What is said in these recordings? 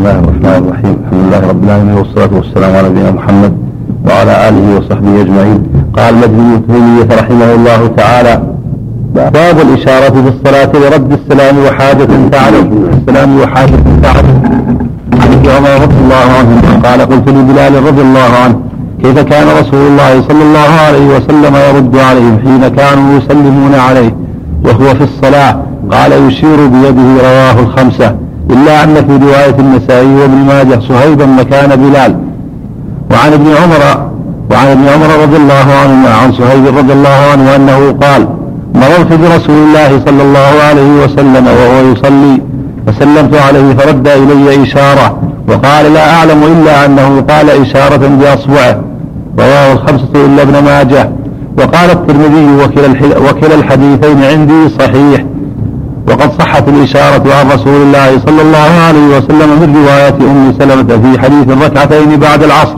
الله الرحمن الرحيم الحمد لله رب العالمين والصلاة والسلام على نبينا محمد وعلى آله وصحبه أجمعين قال مجد تيمية رحمه الله تعالى باب الإشارة في الصلاة لرد السلام وحاجة تعرف السلام وحاجة تعرف عن ابن عمر رضي الله عنه قال قلت لبلال رضي الله عنه كيف كان رسول الله صلى الله عليه وسلم يرد عليهم حين كانوا يسلمون عليه وهو في الصلاة قال يشير بيده رواه الخمسة إلا أن في رواية النسائي وابن ماجه صهيبا مكان بلال. وعن ابن عمر وعن ابن عمر رضي الله عنه عن صهيب رضي الله عنه أنه قال مررت برسول الله صلى الله عليه وسلم وهو يصلي فسلمت عليه فرد إلي إشارة وقال لا أعلم إلا أنه قال إشارة بأصبعه. رواه الخمسة إلا ابن ماجه. وقال الترمذي وكلا الحديثين عندي صحيح. وقد صحت الإشارة عن رسول الله صلى الله عليه وسلم من رواية أم سلمة في حديث الركعتين بعد العصر.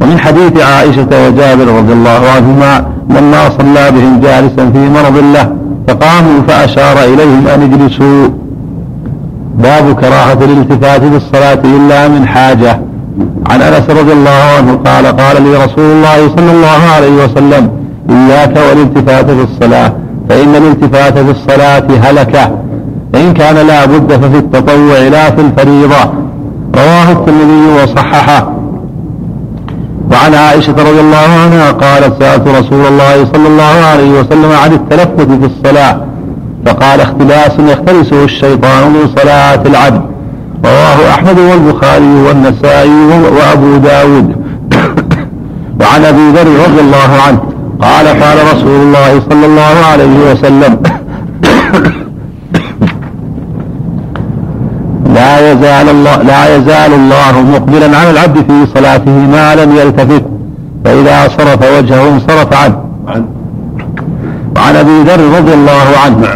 ومن حديث عائشة وجابر رضي الله عنهما لما صلى بهم جالسا في مرض له فقاموا فأشار إليهم أن اجلسوا. باب كراهة الالتفات في الصلاة إلا من حاجة. عن أنس رضي الله عنه قال قال لي رسول الله صلى الله عليه وسلم إياك والالتفات في الصلاة. فإن الالتفات في الصلاة هلكة. فإن كان لا بد ففي التطوع لا في الفريضة. رواه الترمذي وصححه. وعن عائشة رضي الله عنها قالت سألت رسول الله صلى الله عليه وسلم عن التلفت في الصلاة. فقال اختلاس يختلسه الشيطان من صلاة العبد. رواه أحمد والبخاري والنسائي وأبو داود. وعن أبي ذر رضي الله عنه. قال قال رسول الله صلى الله عليه وسلم لا يزال الله لا يزال الله مقبلا على العبد في صلاته ما لم يلتفت فإذا صرف وجهه انصرف عنه. وعن أبي ذر رضي الله عنه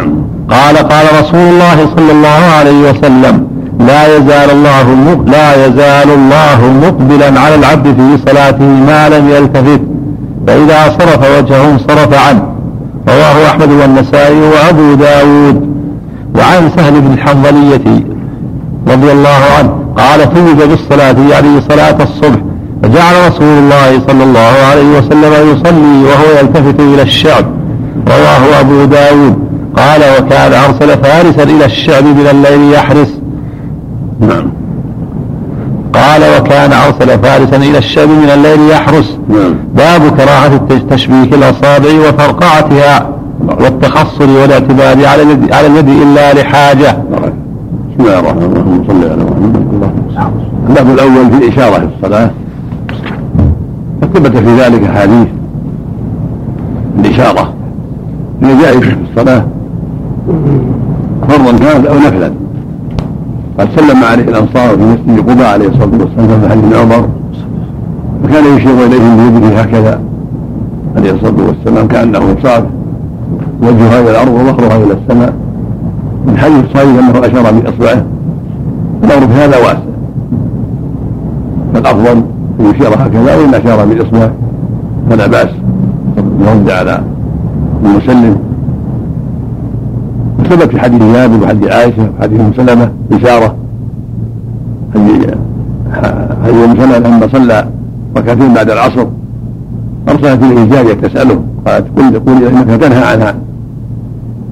قال قال رسول الله صلى الله عليه وسلم لا يزال الله لا يزال الله مقبلا على العبد في صلاته ما لم يلتفت فإذا صرف وجهه انصرف عنه رواه أحمد والنسائي وأبو داود. وعن سهل بن الحنظلية رضي الله عنه قال توج بالصلاة يعني صلاة الصبح فجعل رسول الله صلى الله عليه وسلم يصلي وهو يلتفت إلى الشعب. رواه أبو داود. قال وكان أرسل فارسا إلى الشعب من الليل يحرس نعم قال وكان أرسل فارسا إلى الشام من الليل يحرس. نعم. باب كراهة تشبيك الأصابع وفرقعتها والتخصر والاعتماد على اليد على اليد إلا لحاجة. بسم الله الرحمن الرحيم. صلى على محمد. الباب الأول في الإشارة في الصلاة. ثبت في ذلك أحاديث الإشارة. هي جائزة في الصلاة. فرضا كانت أو نفلا. قد سلم عليه الأنصار في مسجد قباء عليه الصلاة والسلام في حديث عمر. وكان يشير إليهم بيده هكذا عليه الصلاة والسلام كأنه صاف وجهها إلى الأرض وظهرها إلى السماء. من حديث صحيح أنه أشار بأصبعه. الأمر في هذا واسع. فالأفضل أن يشير هكذا وإن أشار بإصبعه فلا بأس. يرد على المسلم. ثبت في حديث جابر وحديث عائشة وحديث أم سلمة اشاره حديث أم سلمة لما صلى ركعتين بعد العصر. أرسلت إليه جاريه تسأله. قالت قل قل إنك تنهى عنها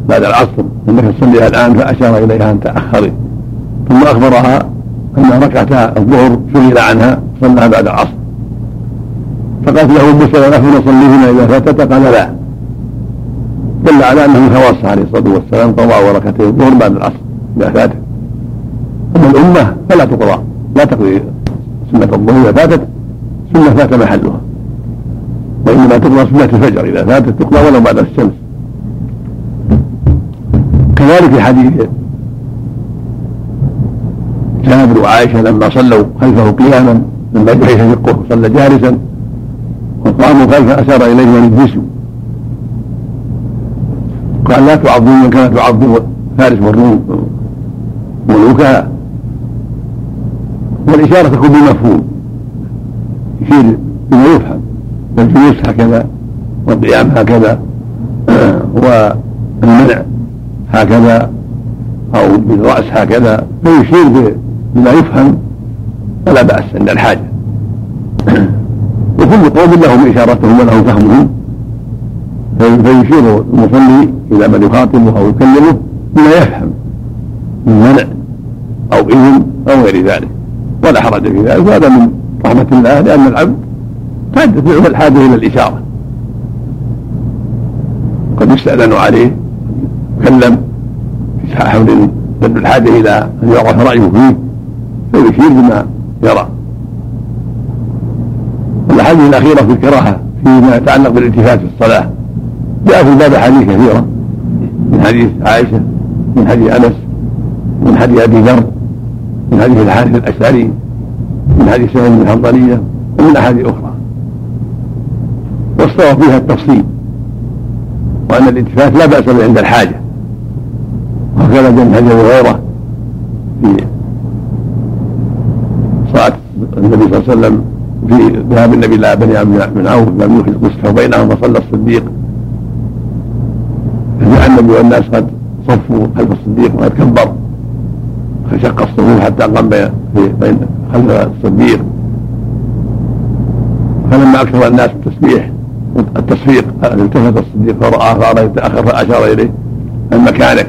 بعد العصر. إنك تصليها الآن فأشار إليها أن تأخري. ثم أخبرها أن ركعتا الظهر شغل عنها صلىها بعد العصر. فقالت له ام سلمه نصليهما إذا فاتت قال لا. دل على أنه خواص عليه الصلاة والسلام قضاء وركعتين الظهر بعد العصر اذا فاتت أما الأمة فلا تقضى لا تقضي سنة الظهر إذا فاتت سنه فات محلها. وإنما تقضى سنة الفجر إذا فاتت تقضى ولو بعد الشمس. كذلك حديث جابر وعائشة لما صلوا خلفه قياما لما جحش شقه صلى جالسا وقاموا خلفه أشار اليهم ان يجلسوا قال لا تعظمون كما تعظم فارس والروم ملوكها. والإشارة تكون بمفهوم. يشير بما يفهم. الجلوس هكذا. والقيام هكذا. والمنع هكذا. أو بالرأس هكذا. فيشير بما يفهم. فلا بأس عند الحاجة. وكل قوم لهم إشارتهم ولهم فهمهم. فيشير المصلي إلى من يخاطبه أو يكلمه بما يفهم من منع أو إذن أو غير ذلك. ولا حرج في ذلك. وهذا من رحمة الله لأن العبد تدفعه الحاجة إلى الإشارة. قد يستأذن عليه يكلم في حمل تدل الحاجة إلى أن يعرف رأيه فيه فيشير بما يرى. والأحاديث الأخيرة في الكراهة فيما يتعلق بالالتفات في الصلاة. جاء في الباب أحاديث كثيرة. من حديث عائشة من حديث أنس من حديث أبي ذر من حديث الحارث الأشعري من حديث سعيد بن الحنظلية ومن أحاديث أخرى. واستوى فيها التفصيل وأن الالتفات لا بأس به عند الحاجة. وهكذا من حديث هريرة في صلاة النبي صلى الله عليه وسلم في ذهاب النبي إلى بني عمرو بن عوف لم يحدث بينهم فصلى الصديق. النبي والناس قد صفوا خلف الصديق وقد كبر فشق الصفوف حتى قام بين خلف الصديق. فلما أكثر الناس التسبيح التصفيق التفت الصديق فرآه فأراد يتأخر فأشار إليه أن مكانك.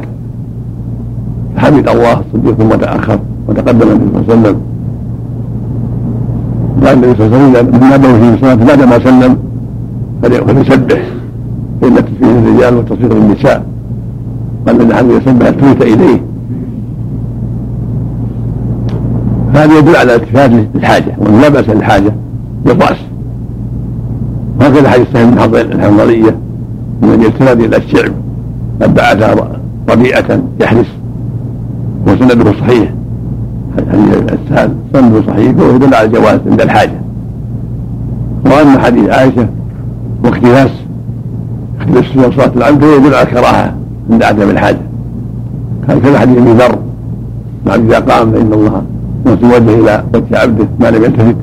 حمد الله الصديق ثم تأخر وتقدم النبي صلى الله عليه وسلم. قال النبي صلى الله عليه وسلم من نبه في بعدما سلم فليسبح. فإن تسبيح الرجال والتصفيق للنساء قال إن احد يسبح التفت إليه. هذا يدل على التفات للحاجة وانه لا بأس للحاجة بالرأس. وهكذا حديث سهل بن الحنظلية من يلتفت إلى الشعب قد بعث ربيعة يحرس. وسنده صحيح. حديث سنده صحيح وهو يدل على الجواز عند الحاجة. وأما حديث عائشة واختلاس اختلاس صلاة العبد يدل على الكراهه عند عدم الحاجة كان كذا حديث ابي ذر. العبد إذا قام فإن الله يوصل وجهه إلى وجه عبده ما لم يلتفت.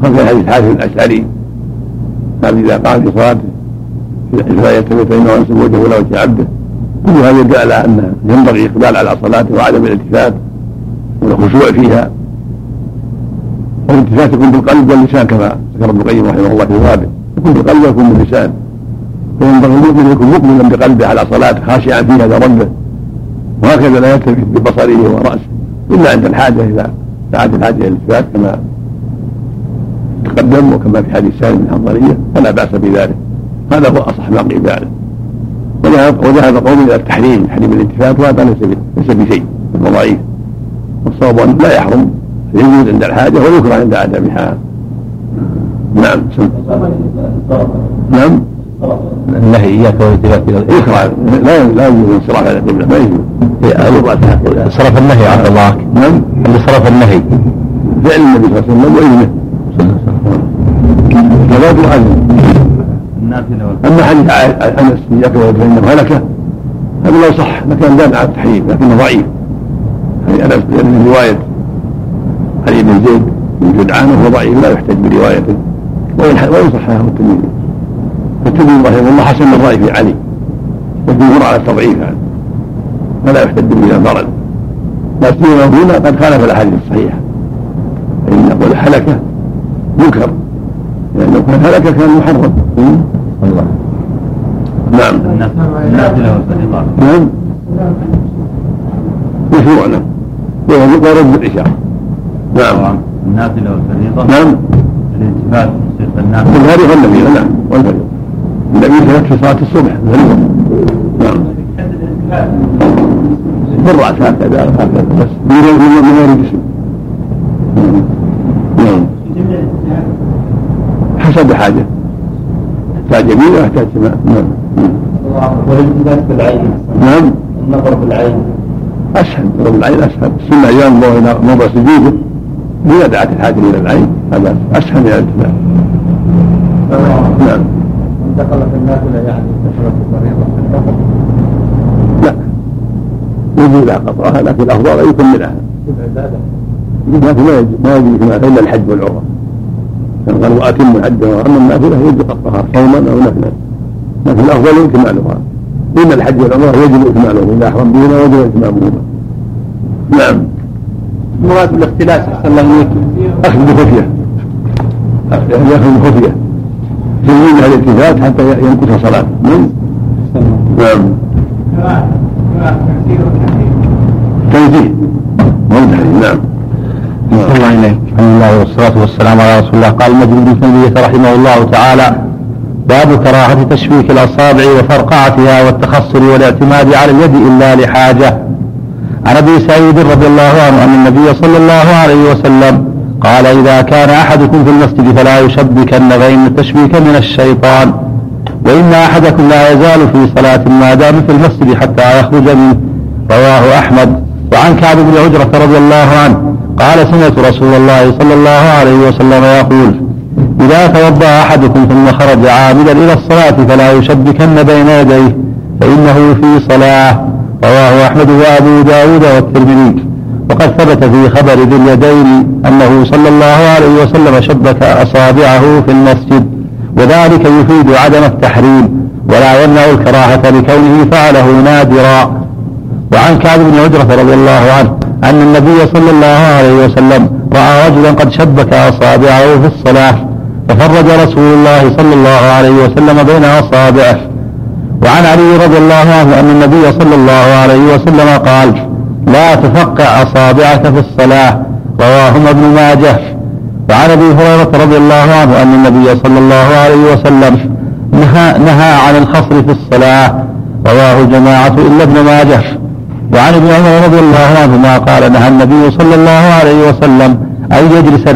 وكان حديث حارث الأشعري. العبد إذا قام في صلاته فلا يلتفت فإنه يوصل وجهه إلى وجه عبده. كل هذا يدل على أن ينبغي الإقبال على صلاته وعدم الالتفات والخشوع فيها. والالتفات يكون بالقلب واللسان كما ذكر ابن القيم رحمه الله في بابه يكون بالقلب ويكون باللسان. فينبغي المؤمن يكون مؤمنا بقلبه على صلاته خاشعا فيها لربه وهكذا لا يلتفت ببصره ورأسه إلا عند الحاجة اذا دعت الحاجة إلى الالتفات كما تقدم وكما في حديث سالم بن فلا بأس بذلك. هذا هو أصح ما قيل ذلك. وذهب قوم إلى التحريم تحريم الالتفات وهذا ليس ليس بشيء ضعيف. والصواب انه لا يحرم يجوز عند الحاجة ويكره عند عدمها. نعم. نعم. النهي إياك والالتفات إلى يكره لا لا يجوز انصراف على القبلة ما يجوز. صرف النهي عن الله. نعم. اللي صرف النهي. فعل النبي صلى الله عليه وسلم وإذنه. صلاه العزم أما حديث أنس اياك فانه هلكة. هذا لو صح لكان دال على التحريم لكنه ضعيف. يعني أنس لأن رواية علي بن زيد بن جدعان وهو ضعيف لا يحتج بروايته. وإن صححه الترمذي. فالترمذي رحمه الله حسن الراي في علي. والجمهور على التضعيف يعني فلا يحتج به انفرد لا سيما هنا قد خالف الأحاديث الصحيحة. فإن يقول هلكه منكر. لأنه كان هلكه كان محرم. الله. نعم. النافلة والفريضة. نعم. مشروع نعم ورد بالاشاره نعم. النافلة والفريضة. نعم. الالتفات النافلة. والفريضة والنبي نعم. والفريضة. النبي ثبت في صلاة الصبح نعم. بالراس هكذا هكذا بس من غير من غير جسم. نعم. حسب الحاجة. يحتاج يمين ويحتاج شمال؟ نعم. نعم. النظر بالعين. أسهل نظر بالعين أسهل. السنة ينظر إلى موضع سجوده اذا دعت الحاجة إلى العين هذا أسهل من الالتفات نعم. دخل في النافله يعني دخل في الفريضه لا. يجوز قطعها لكن الافضل ان يكملها العباده لكن ما يجوز ما يجوز إلا الحج والعمرة. كان قال واتم الحج واما النافله يجوز قطعها صوما أو نفلا لكن الافضل اكمالها إن الحج والعمرة يجب اكمالهما إذا أحرم بهما وجب اتمامهما نعم. مراد بالاختلاس أحسن الله أخذ بخفية. ياخذ بخفية. تزيد هذه الالتفات حتى ينقص صلاته نعم. نعم. تنزيه نعم. الله إليك الحمد لله والصلاة والسلام على رسول الله. قال المجد بن تيمية رحمه الله تعالى باب كراهة تشبيك الأصابع وفرقعتها والتخصر والاعتماد على اليد إلا لحاجة. عن أبي سعيد رضي الله عنه أن النبي صلى الله عليه وسلم قال إذا كان أحدكم في المسجد فلا يشبكن فإن التشبيك من الشيطان وإن أحدكم لا يزال في صلاة ما دام في المسجد حتى يخرج منه رواه أحمد. وعن كعب بن عجرة رضي الله عنه قال سمعت رسول الله صلى الله عليه وسلم يقول إذا توضأ أحدكم ثم خرج عامدا إلى الصلاة فلا يشبكن بين يديه فإنه في صلاة. رواه أحمد وأبو داود والترمذي. وقد ثبت في خبر ذي اليدين أنه صلى الله عليه وسلم شبك أصابعه في المسجد وذلك يفيد عدم التحريم ولا يمنع الكراهة لكونه فعله نادرا. وعن كعب بن عجرة رضي الله عنه أن النبي صلى الله عليه وسلم رأى رجلا قد شبك أصابعه في الصلاة ففرج رسول الله صلى الله عليه وسلم بين أصابعه. وعن علي رضي الله عنه أن النبي صلى الله عليه وسلم قال لا تفقع أصابعك في الصلاة رواهما ابن ماجه. وعن أبي هريرة رضي الله عنه أن النبي صلى الله عليه وسلم نهى, نهى عن الخصر في الصلاة رواه جماعة إلا ابن ماجه. وعن ابن عمر رضي الله عنهما قال نهى النبي صلى الله عليه وسلم أن يجلس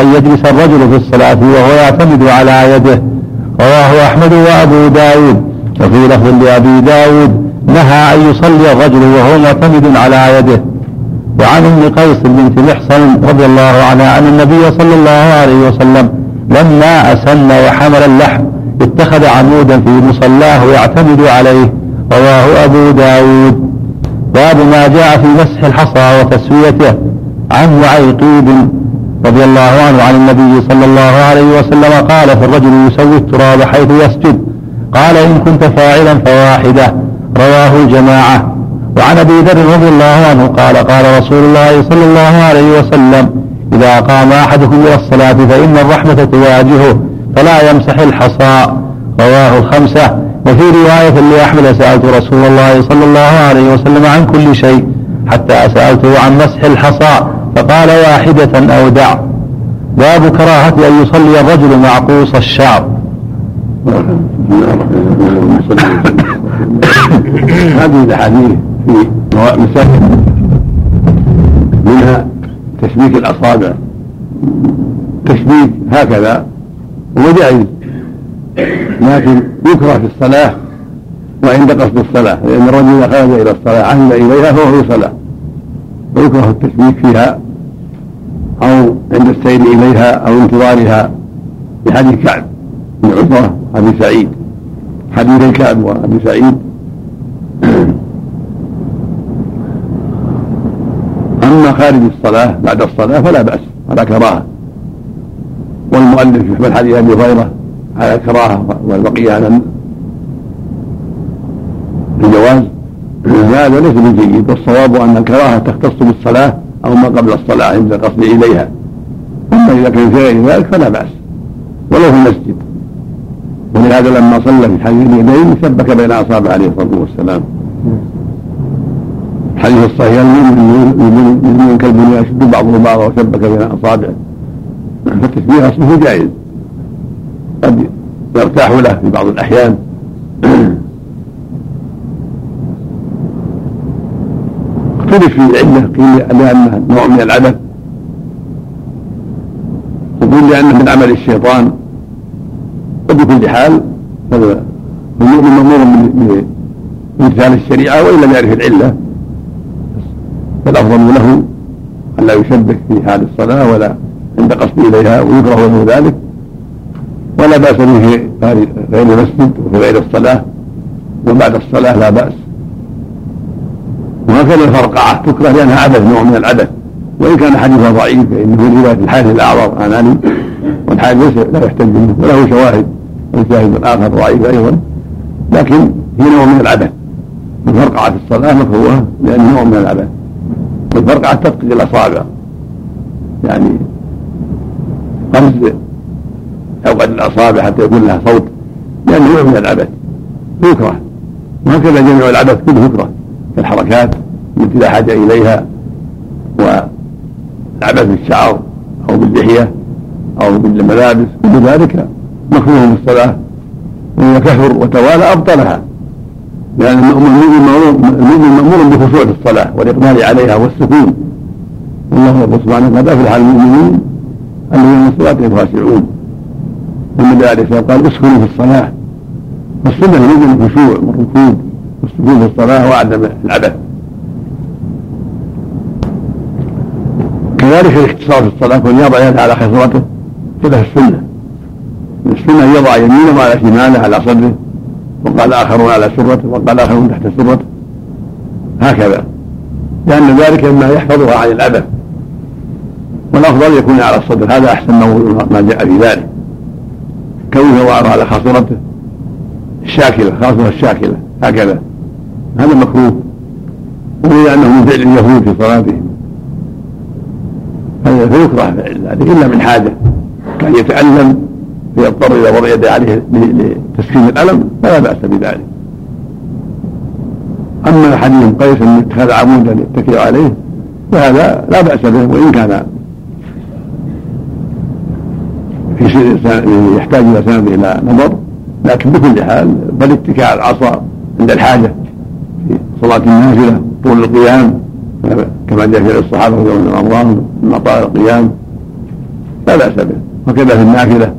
أن يجلس الرجل في الصلاة وهو يعتمد على يده. رواه أحمد وأبو داود. وفي لفظ لأبي داود نهى أن يصلي الرجل وهو معتمد على يده. وعن أم قيس بنت محصن رضي الله عنها أن النبي صلى الله عليه وسلم لما أسن وحمل اللحم اتخذ عمودا في مصلاه يعتمد عليه رواه أبو داود. باب ما جاء في مسح الحصى وتسويته عن معيقيب رضي الله عنه عن النبي صلى الله عليه وسلم قال في الرجل يسوي التراب حيث يسجد قال إن كنت فاعلا فواحدة. رواه الجماعة. وعن أبي ذر رضي الله عنه قال قال رسول الله صلى الله عليه وسلم إذا قام أحدكم إلى الصلاة فإن الرحمة تواجهه فلا يمسح الحصى. رواه الخمسة. وفي رواية لأحمد سألت رسول الله صلى الله عليه وسلم عن كل شيء حتى سألته عن مسح الحصى فقال واحدة أو دع باب كراهة أن يصلي الرجل معقوص الشعر. هذه الأحاديث في مسائل منها تشبيك الأصابع. تشبيك هكذا. هو جائز. لكن يكره في الصلاة وعند قصد الصلاة. لأن الرجل إذا خرج إلى الصلاة عهد إليها فهو في صلاة. ويكره التشبيك فيها أو عند السير إليها أو انتظارها بحديث كعب بن عمرة أبي سعيد. حديث كعب وأبي سعيد. أما خارج الصلاة بعد الصلاة فلا بأس على كراهة. والمؤلف يحمل حديث أبي هريرة على الكراهة والبقية على الجواز. هذا ليس بجيد والصواب أن الكراهة تختص بالصلاة أو ما قبل الصلاة عند القصد إليها. أما إذا كان في غير ذلك فلا بأس ولو في المسجد. ولهذا لما صلى في حديث اليدين شبك بين أصابعه عليه الصلاة والسلام. حديث الصحيح يؤمن كالبنيان يشد بعضه بعضا وشبك بين اصابعه فالتشبيه اصله جائز قد يرتاح له في بعض الاحيان اختلف في العله قيل لأنه نوع من العبث وقيل لأنه من عمل الشيطان وبكل حال فالمؤمن مامور بامتثال الشريعه وان لم يعرف العله فالأفضل له أن لا يشبك في حال الصلاة ولا عند قصد إليها ويكره له ذلك. ولا بأس به في غير المسجد وفي غير الصلاة. وبعد الصلاة لا بأس. وهكذا الفرقعه تكره لانها عبث نوع من العبث وإن كان حديثها ضعيف فإنه في رواية الحارث الاعرض علي والحارث ليس لا يحتج به وله شواهد. وشاهد اخر ضعيف أيضا. لكن هي نوع من العبث الفرقعه في الصلاة مكروهه لأن نوع من العبث والفرقعة تدقيق الأصابع يعني قفز أوقات الأصابع حتى يكون لها صوت. لأنه نوع من العبث. يكره وهكذا جميع العبث كله يكره كالحركات التي لا حاجة إليها. والعبث بالشعر أو باللحية أو بالملابس. كل ذلك مكروه في الصلاة وإذا كثر وتوالى أبطلها لأن المؤمن مأمور بخشوع الصلاة والإقبال عليها والسكون. والله يقول سبحانه قد أفلح المؤمنين الذين في صلاتهم خاشعون والنبي عليه الصلاة قال اسكنوا في الصلاة. والسنة المؤمن الخشوع والركوب والسكون في الصلاة وعدم العبث. كذلك الاختصار في الصلاة كون يضع يده على خصرته كذا في السنة. السنة يضع يمينه على شماله على صدره وقال آخرون على سرته وقال آخرون تحت سرته. هكذا. لأن ذلك مما يحفظها عن العبث والأفضل يكون على الصدر. هذا أحسن ما جاء في ذلك. كونه يضعها على خاصرته. الشاكلة خاصرة الشاكلة. هكذا. هذا مكروه. وهي أنه من فعل اليهود في صلاتهم. فيكره فعل ذلك إلا من حاجة. كان يتألم فيضطر إذا وضع يده عليه لتسكين الألم فلا بأس بذلك. أما حديث قيس أن اتخذ عمودا يتكئ عليه فهذا لا بأس به وإن كان في يحتاج إلى سند إلى نظر لكن بكل حال بل اتكاء العصا عند الحاجة في صلاة النافلة طول القيام كما جاء في الصحابة في يوم رمضان من طال القيام لا بأس به. وكذا في النافلة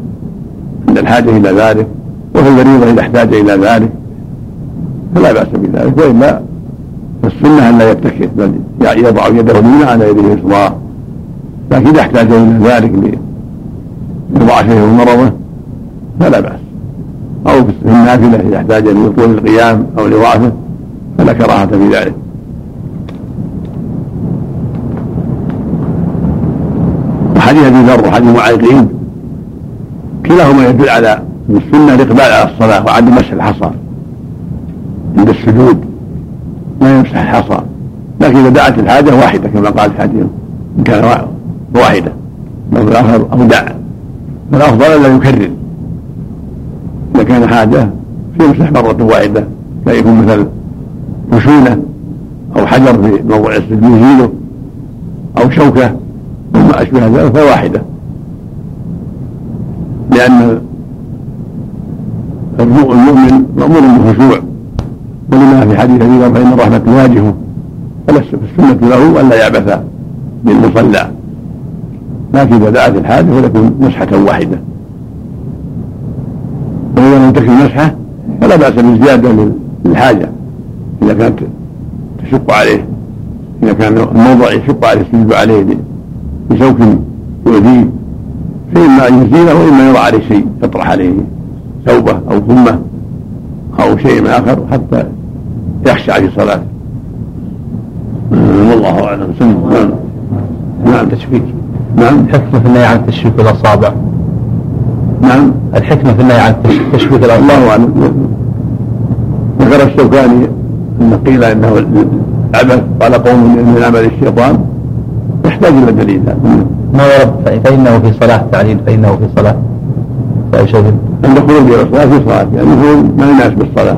عند الحاجة إلى ذلك وفي الفريضة إذا احتاج إلى ذلك. فلا بأس بذلك. وإلا فالسنة أن لا يتكئ بل يضع يده اليمنى على يده اليسرى. لكن إذا احتاج إلى ذلك لضعفه ومرضه فلا بأس. أو في النافلة إذا احتاج لطول القيام أو لضعفه فلا كراهة في ذلك. وحديث أبي ذر وحديث معيقين كلاهما يدل على إن السنة الإقبال على الصلاة وعدم مسح الحصى عند السجود. لا يمسح الحصى. لكن إذا دعت الحاجة واحدة كما قال في حديث ان كان واحدة. لو الآخر أو دع. فالافضل الا يكرر. إذا كان حاجة فيمسح مرة واحدة. لا يكون مثل خشونه أو حجر في موضع السجود أو شوكة. وما أشبه ذلك فواحده لأن المؤمن مأمور بالخشوع. ولما في حديث أبي فإن الرحمة تواجهه فالسنة له ألا يعبث بالمصلى. لكن إذا دعت الحاجة فليكن مسحة واحدة. وإذا لم تكن مسحة فلا بأس بالزيادة للحاجة. إذا كانت تشق عليه. إذا كان الموضع يشق عليه السجود عليه بشوك يؤذيه. فإما أن يزيله وإما يضع عليه شيء يطرح عليه. ثوبة أو ثمة أو شيء آخر حتى يخشع في صلاته والله أعلم. نعم. نعم تشبيك نعم. الحكمة في النهي عن تشبيك الأصابع. نعم. الحكمة في النهي عن تشبيك الأصابع. الله أعلم. ذكر الشوكاني أن قيل إنه العبث قال قوم من عمل الشيطان يحتاج إلى دليل. ما ورد فإنه في صلاة تعليل فإنه في صلاة. أو شيء عند خروج إلى الصلاة في صلاة يعني ما يناسب الصلاة.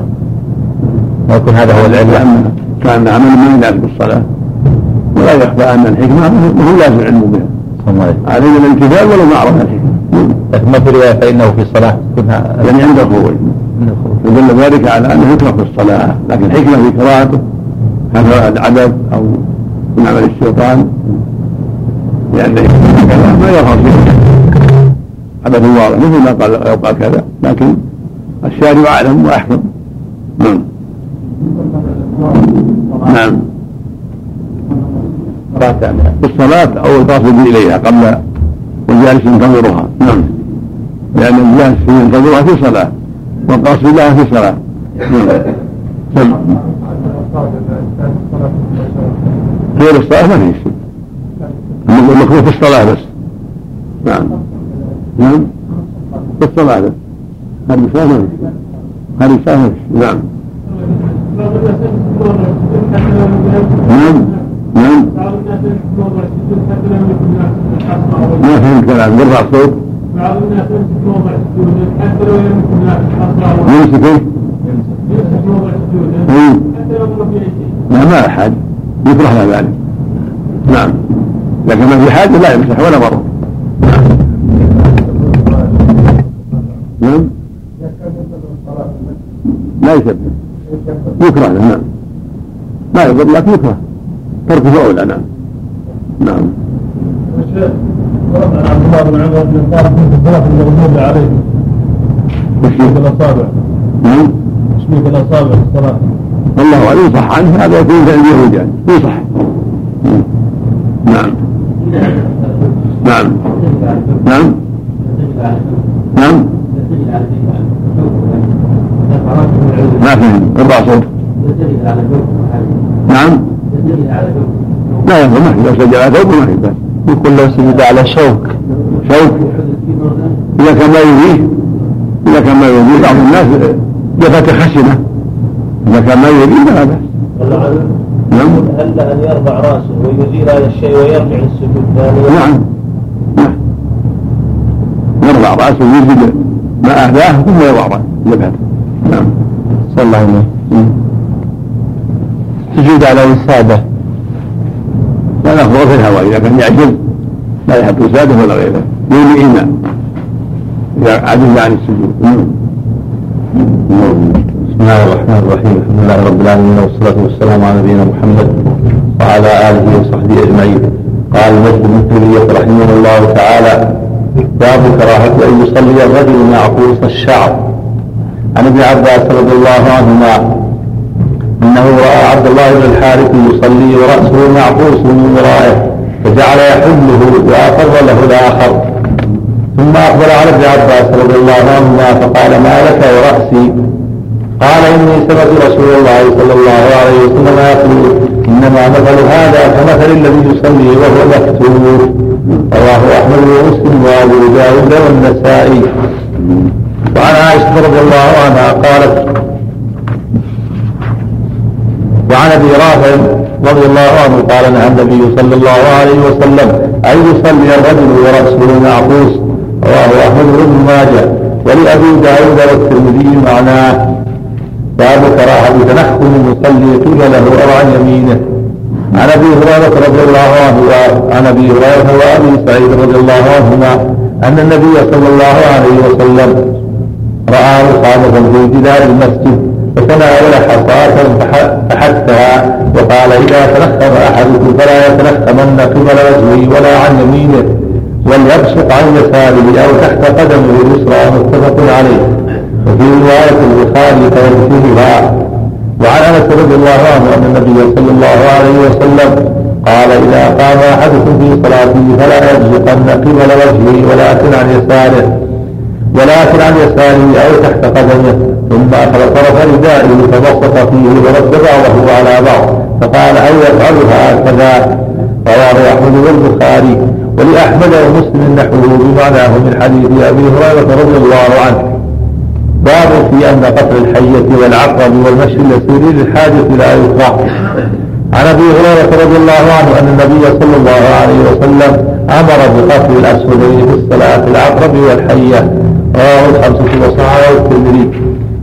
ويكون هذا هو العلة. كان عمل ما يناسب الصلاة. ولا يخفى أن الحكمة ما هو لازم علمه بها. علينا الامتثال ولو ما عرفنا الحكمة؟ لكن ما في رواية فإنه في الصلاة يعني عند الخروج يدل ذلك على أنه يترك في الصلاة. لكن الحكمة في قراءته هذا العدد أو من عمل الشيطان. لأن ما يظهر فيه. عبث واضح. مثل ما قال لو قال كذا. لكن الشارع أعلم وأحكم. نعم. نعم. الصلاة أو القاصد إليها قبل والجالس ينتظرها. نعم. لأن الجالس ينتظرها في صلاة والقاصد لها في صلاة. نعم. غير الصلاة ما في شيء. المكروه في الصلاة بس. نعم. نعم. في الصلاة بس. هذه الصلاة هذه الصلاة نعم. نعم. نعم نعم يرفع الصوت بعض الناس يمسك موضع سجوده حتى لو يمسك يمسك يمسك موضع سجوده حتى لو شيء لا ما أحد يكره له ذلك نعم لكن ما في حاجة لا يمسح ولا مرة نعم لا يسبب يكره له نعم لا يضر لكن يكره. تركه اولى نعم نعم. الشيخ عن عبد الله بن عمر بن في الصلاه المغضوب عليه تشبيك الاصابع نعم. تشبيك الاصابع في الصلاه والله اعلم يصح عنه هذا يكون عند اليهود يعني. يصح نعم. نعم. نعم. نعم. ما فهم أربع صوت. نعم. لا يضر ما لو سجل على ثوب ما في بأس يقول لو سجد على شوك. شوك؟ إذا كان ما يؤذيه إذا كان ما يؤذيه بعض الناس جفت خشنة إذا كان ما يؤذيه فلا بأس. نعم. هل أن يرفع رأسه ويزيل هذا الشيء ويرجع السجود؟ نعم. نعم. يرفع رأسه ويزيد ما أهداه ثم يضع رأسه. جبهته صلى الله عليه وسلم سجود على وسادة لا نخبر في الهواء إذا كان يعجز لا يحط وساده ولا غيره. يولي إيمان إذا عجز عن السجود. بسم الله الرحمن الرحيم. الحمد لله رب العالمين والصلاة والسلام على نبينا محمد وعلى آله وصحبه أجمعين. قال المجد بن تيمية رحمه الله تعالى باب كراهة أن يصلي الرجل معقوس الشعر. عن ابن عباس رضي الله عنهما انه راى عبد الله بن الحارث يصلي وراسه معقوس من ورائه فجعل يحله واقر له الآخر. ثم اقبل على ابن عباس رضي الله عنهما فقال ما لك وراسي قال اني سمعت رسول الله صلى الله عليه وسلم يقول انما مثل هذا كمثل الذي يصلي وهو مفتوح رواه احمد ومسلم وابو داود والنسائي. وعن عائشة رضي الله عنها قالت وعن أبي رافع رضي الله عنه قال نهى النبي صلى الله عليه وسلم أن يصلي الرجل وراسه معقوس رواه أحمد بن ماجه. ولأبي داود والترمذي معناه. باب كراهة تنخل المصلي قبله أو عن يمينه. عن أبي هريرة رضي الله عنه وعن أبي هريرة وأبي سعيد رضي الله عنهما أن النبي صلى الله عليه وسلم رأى مصابه في جدار المسجد فتناول حصاة فحثها وقال إذا تنخم أحدكم فلا يتنخمن قبل وجهه ولا عن يمينه وليبصق عن يساره أو تحت قدمه اليسرى متفق عليه. وفي رواية البخاري فيغسلها وعن أنس رضي الله عنه أن النبي صلى الله عليه وسلم قال إذا قام أحدكم في صلاته فلا يبصقن قبل وجهه ولكن عن يساره. ولكن عن يساره أو تحت قدمه ثم أخذ طرف ردائه فبسط فيه ورد بعضه على بعض فقال أو يفعلها هكذا رواه أحمد والبخاري ولأحمد ومسلم نحوه بمعناه من حديث أبي هريرة رضي الله عنه. باب في أن قتل الحية والعقرب والمشي اليسير للحاجة لا يكره عن أبي هريرة رضي الله عنه أن النبي صلى الله عليه وسلم أمر بقتل الاسودين في الصلاة العقرب والحية. رواه الخمسة وصححه الترمذي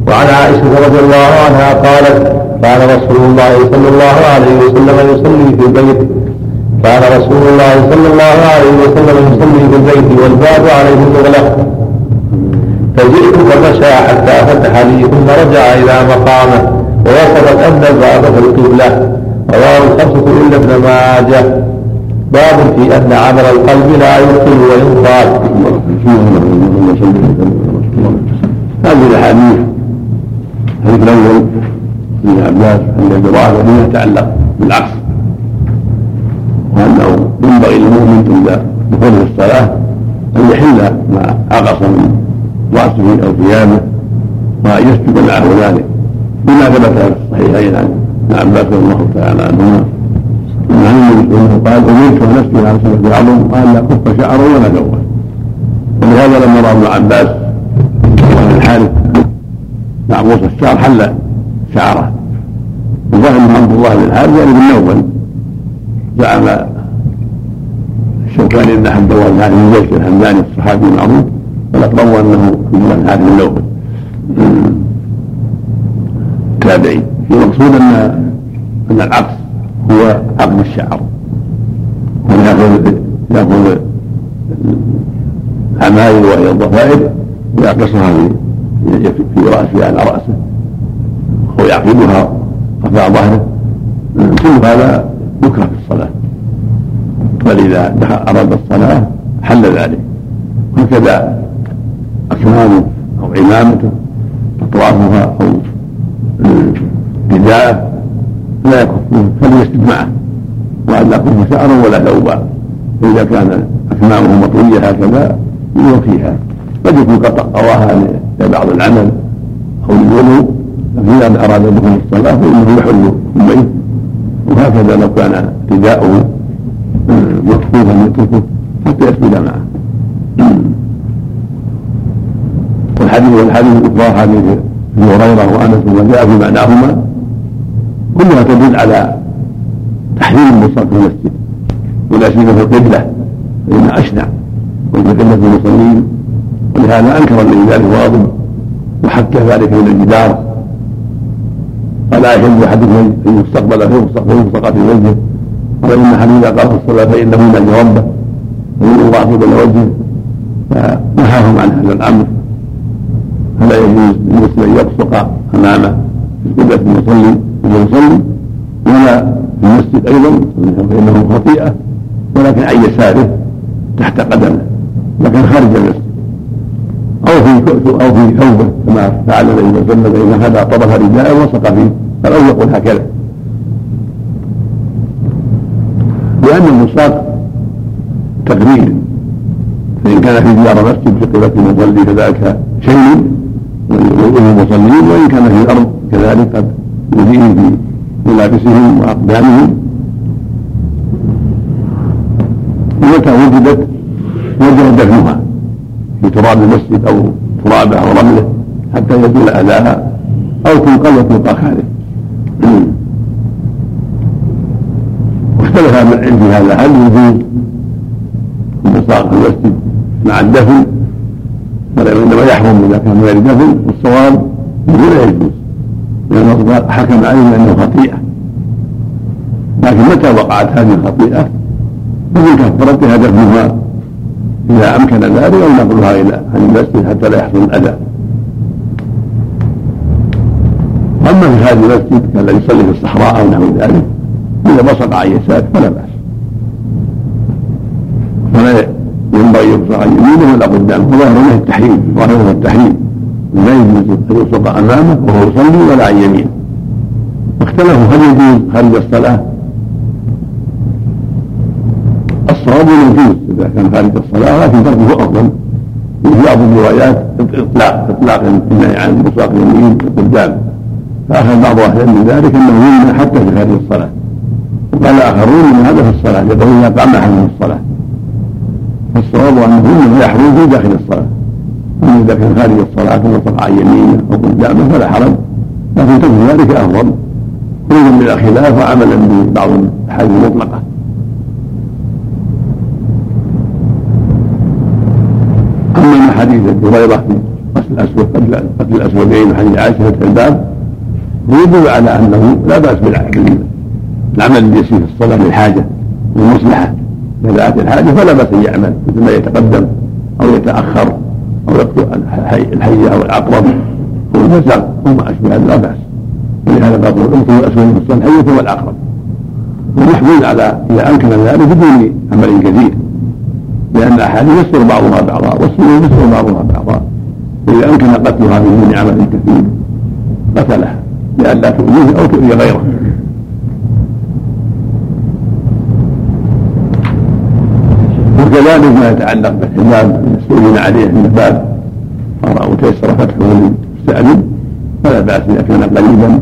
وعن عائشة رضي الله عنها قالت كان رسول الله صلى الله عليه وسلم يصلي في البيت. كان رسول الله صلى الله عليه وسلم يصلي في البيت والباب عليه مغلق فجئت فمشى حتى فتح لي ثم رجع إلى مقامه ووصفت أن الباب في القبلة. رواه الخمسة إلا ابن ماجه. باب في أن عمل القلب لا يبطل وإن قال هذه الأحاديث الحديث الأول ابن عباس أن الدعاء فيما يتعلق بالعكس. وأنه ينبغي للمؤمن عند دخوله الصلاة أن يحل ما عقص من رأسه أو ثيابه وأن يسجد معه ذلك. بما ثبت في الصحيحين عن ابن عباس رضي الله تعالى عنهما. عن النبي صلى الله عليه وسلم قال أمرت ونفسي على سبب العظم قال لا كف شعرا ولا جوا ولهذا لما رأى ابن عباس وابن الحارث معبوس الشعر حل شعره. وظاهر عبد الله بن الحارث يعني بن نوفل زعم الشوكاني ان احد روى هذه من زيد الهمداني الصحابي المعروف والاقرب أنه في من هذه النوبه تابعي. المقصود ان أن العقص هو عقد الشعر. هو يأخذ العمايل وهي الضفائر ويعقصها في في رأسه على رأسه أو يعقدها رفع ظهره. كل هذا يكره في الصلاة. بل اذا أراد الصلاة حل ذلك. هكذا اكمامه أو عمامته اطرافها أو رداءه لا يكفه فليسجد معه. وأن لا يكف شعرا ولا ثوبا. فاذا كان اكمامه مطوية هكذا يوفيها قد يكون قد قواها لبعض العمل. أو للولو فاذا أراد بكم الصلاة فإنه يحل ثمين وهكذا لو كان رداؤه مكفوفا يتركه حتى يسجد معه. والحديث والحديث الأخرى حديث ابي هريرة وأنس وما جاء في معناهما كلها تدل على تحريم البصاق في المسجد. ولا سيما في القبلة فانها أشنع. قبله المصلين ولهذا أنكر النبي ذلك واضح وحكى ذلك من الجدار. فلا يحل احدكم أن يستقبل فيلصق في وجهه ان حديث قال في الصلاة فإنه ينادي ربه. ويقول الله قبل وجهه فنهاهم عن هذا الأمر. فلا يجوز للمسلم أن يبصق امامه في قبله المصلي يصلي ولا في المسجد أيضا فإنه خطيئة ولكن عن يساره تحت قدمه. لكن خارج المسجد أو في أو في ثوبه كما فعل النبي صلى الله عليه وسلم هدى طرف رداء وسط فيه. فالاول يقول هكذا. لأن المصاب تقرير. فإن كان في ديار مسجد في قبلة المصلي فذلك شيء المصلين وإن كان في الأرض كذلك قد يؤذيه في ملابسهم واقدامهم ومتى وجدت تراب المسجد أو ترابه أو رمله حتى يزول أذاها أو تنقل وتلقى خارج. واختلف العلم في هذا. هل يجوز المصاق في المسجد مع الدفن؟ انما يحرم إذا كان غير دفن والصواب انه لا يجوز. لأن حكم عليه بانه خطيئة. لكن متى وقعت هذه الخطيئة؟ فمن كفرتها دفنها. إذا أمكن ذلك أو نقلها عن المسجد حتى لا يحصل الأذى. أما في هذا المسجد كالذي يصلي في الصحراء أو نحو ذلك إذا بصق عن يساره فلا بأس. فلا ينبغي يبصق عن يمينه ولا قدامه وظاهره التحريم ظاهره التحريم. لا يجوز أن يبصق امامه وهو يصلي ولا عن يمينه واختلفوا هل يجوز؟ خارج الصلاه الصواب يجوز إذا كان خارج الصلاة لكن تركه أفضل. في بعض الروايات إطلاق إطلاق النهي عن بصاق اليمين قدام فأخذ بعض أهل العلم ذلك أنه يمنع حتى في خارج الصلاة. وقال آخرون إن هذا في الصلاة يقول اذا احد من الصلاة. فالصواب انه يحرم في داخل الصلاة. أما إذا كان خارج الصلاة ثم عن يمينه أو قدامه فلا حرج. لكن ترك ذلك أفضل. خروجا من الخلاف وعملا ببعض الأحاديث المطلقة اما حديث أبي هريرة في قتل الاسود قتل الاسودين وحديث عائشة في الباب يدل على أنه لا بأس بالعمل اليسير في الصلاة للحاجه للمصلحه لذات الحاجة فلا بأس أن يعمل مثل ما يتقدم أو يتأخر أو يقتل الحيه أو العقرب أو الفزع أو ما أشبه هذا لا بأس. ولهذا قال اقتلوا الاسود في الصلاة الحيه والعقرب ومحمول على إذا أمكن ذلك بدون عمل كثير لأن الاحاديث يسر بعضها بعضا والسنة يسر بعضها بعضا. فاذا أمكن قتلها بدون عمل كثير قتلها لئلا تؤذيه أو تؤذي غيره. وكذلك ما يتعلق بالحجاب المسؤولين عليه من الباب. فرأوا تيسر فتحه للمستأذن فلا بأس إذا كان قريبا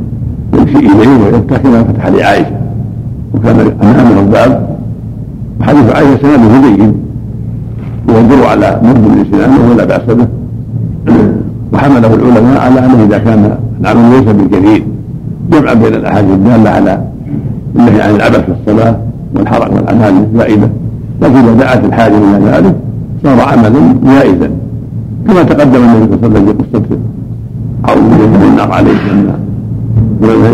يمشي إليه كما فتح لعائشة. وكان أمامه الباب وحديث عائشة سنده جيد. وينظر على مد الإسلام ولا بأس به. وحمله العلماء على أنه إذا كان العمل ليس بالكثير جمعا بين الأحاديث الدالة على النهي عن العبث في الصلاة والحرق والأعمال الزائدة لكن إذا دعت الحاجة إلى ذلك صار عملا جائزا. كما تقدم النبي صلى الله عليه وسلم في قصة عوض بن النار عليه السلام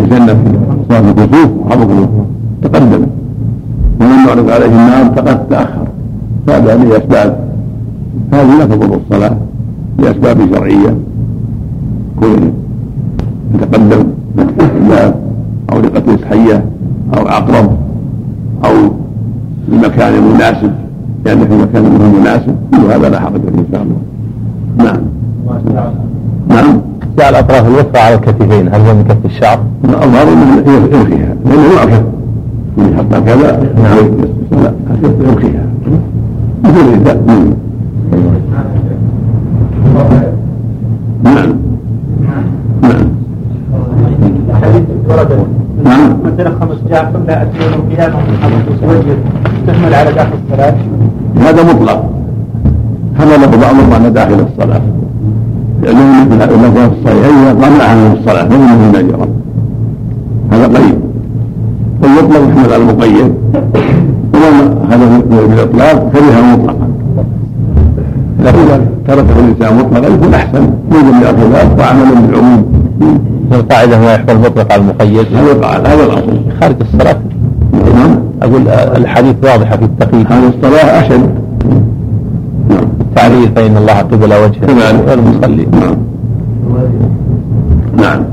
الجنة في صلاة الكسوف وحفظ تقدم. ومن يعرض عليه النار فقد تأخر. فهذا لأسباب هذه لا تضر الصلاة لأسباب شرعية. كون يتقدم الباب أو لقتل حية أو عقرب أو المكان المناسب. يعني في مكان مناسب كل هذا لا حرج فيه إن شاء الله. نعم. نعم. جعل أطراف الوسطى على الكتفين هل هو من كف الشعر؟ الظاهر انه يرخيها لأنه يعرف حتى كذا نعم. لا يرخيها مثل الرداء نعم نعم نعم مثلا خمس جاء قبل أتي يوم القيامة وجه تحمل على داخل الصلاة هذا مطلق هذا له بعض المعنى داخل الصلاة لأنه مثل اللفظ الصحيحين ما منعها من الصلاة يكن نجرا هذا قريب والمطلق يحمل على المقيد ومن هذا بالإطلاق كره مطلقا. لكن إذا تركه الإنسان مطلقا يكون أحسن من جميع الخلاف وعمل بالعموم. القاعدة ما يحمل مطلق على المقيد. هذا هذا الأصل. خارج الصلاة. نعم. أقول الحديث واضحة في التقييد. هذه الصلاة أشد. نعم. التعليل فإن الله قبل وجهه والمصلي. نعم نعم.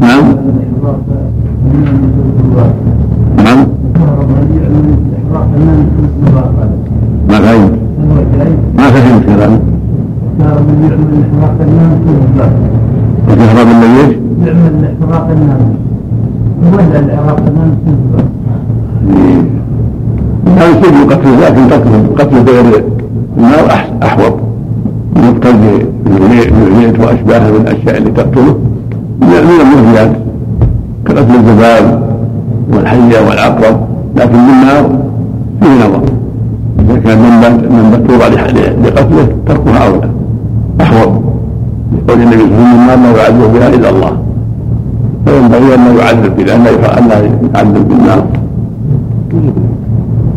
نعم. نعم. الكهرباء الذي إيش؟ يعمل احراق النار ولا الاحراق النار لا يصير قتل لكن قتل قتل بغير النار احوط من قتل بالعليت واشباهه من الاشياء اللي تقتله من المنهيات كقتل الذباب والحيه والعقرب لكن بالنار فيه نظر اذا كان من توضع لقتله تركها اولى احوط لقول النبي صلى الله عليه وسلم لا يعذب بها إلا الله. فينبغي لا يعذب بها لا يعذب بالنار.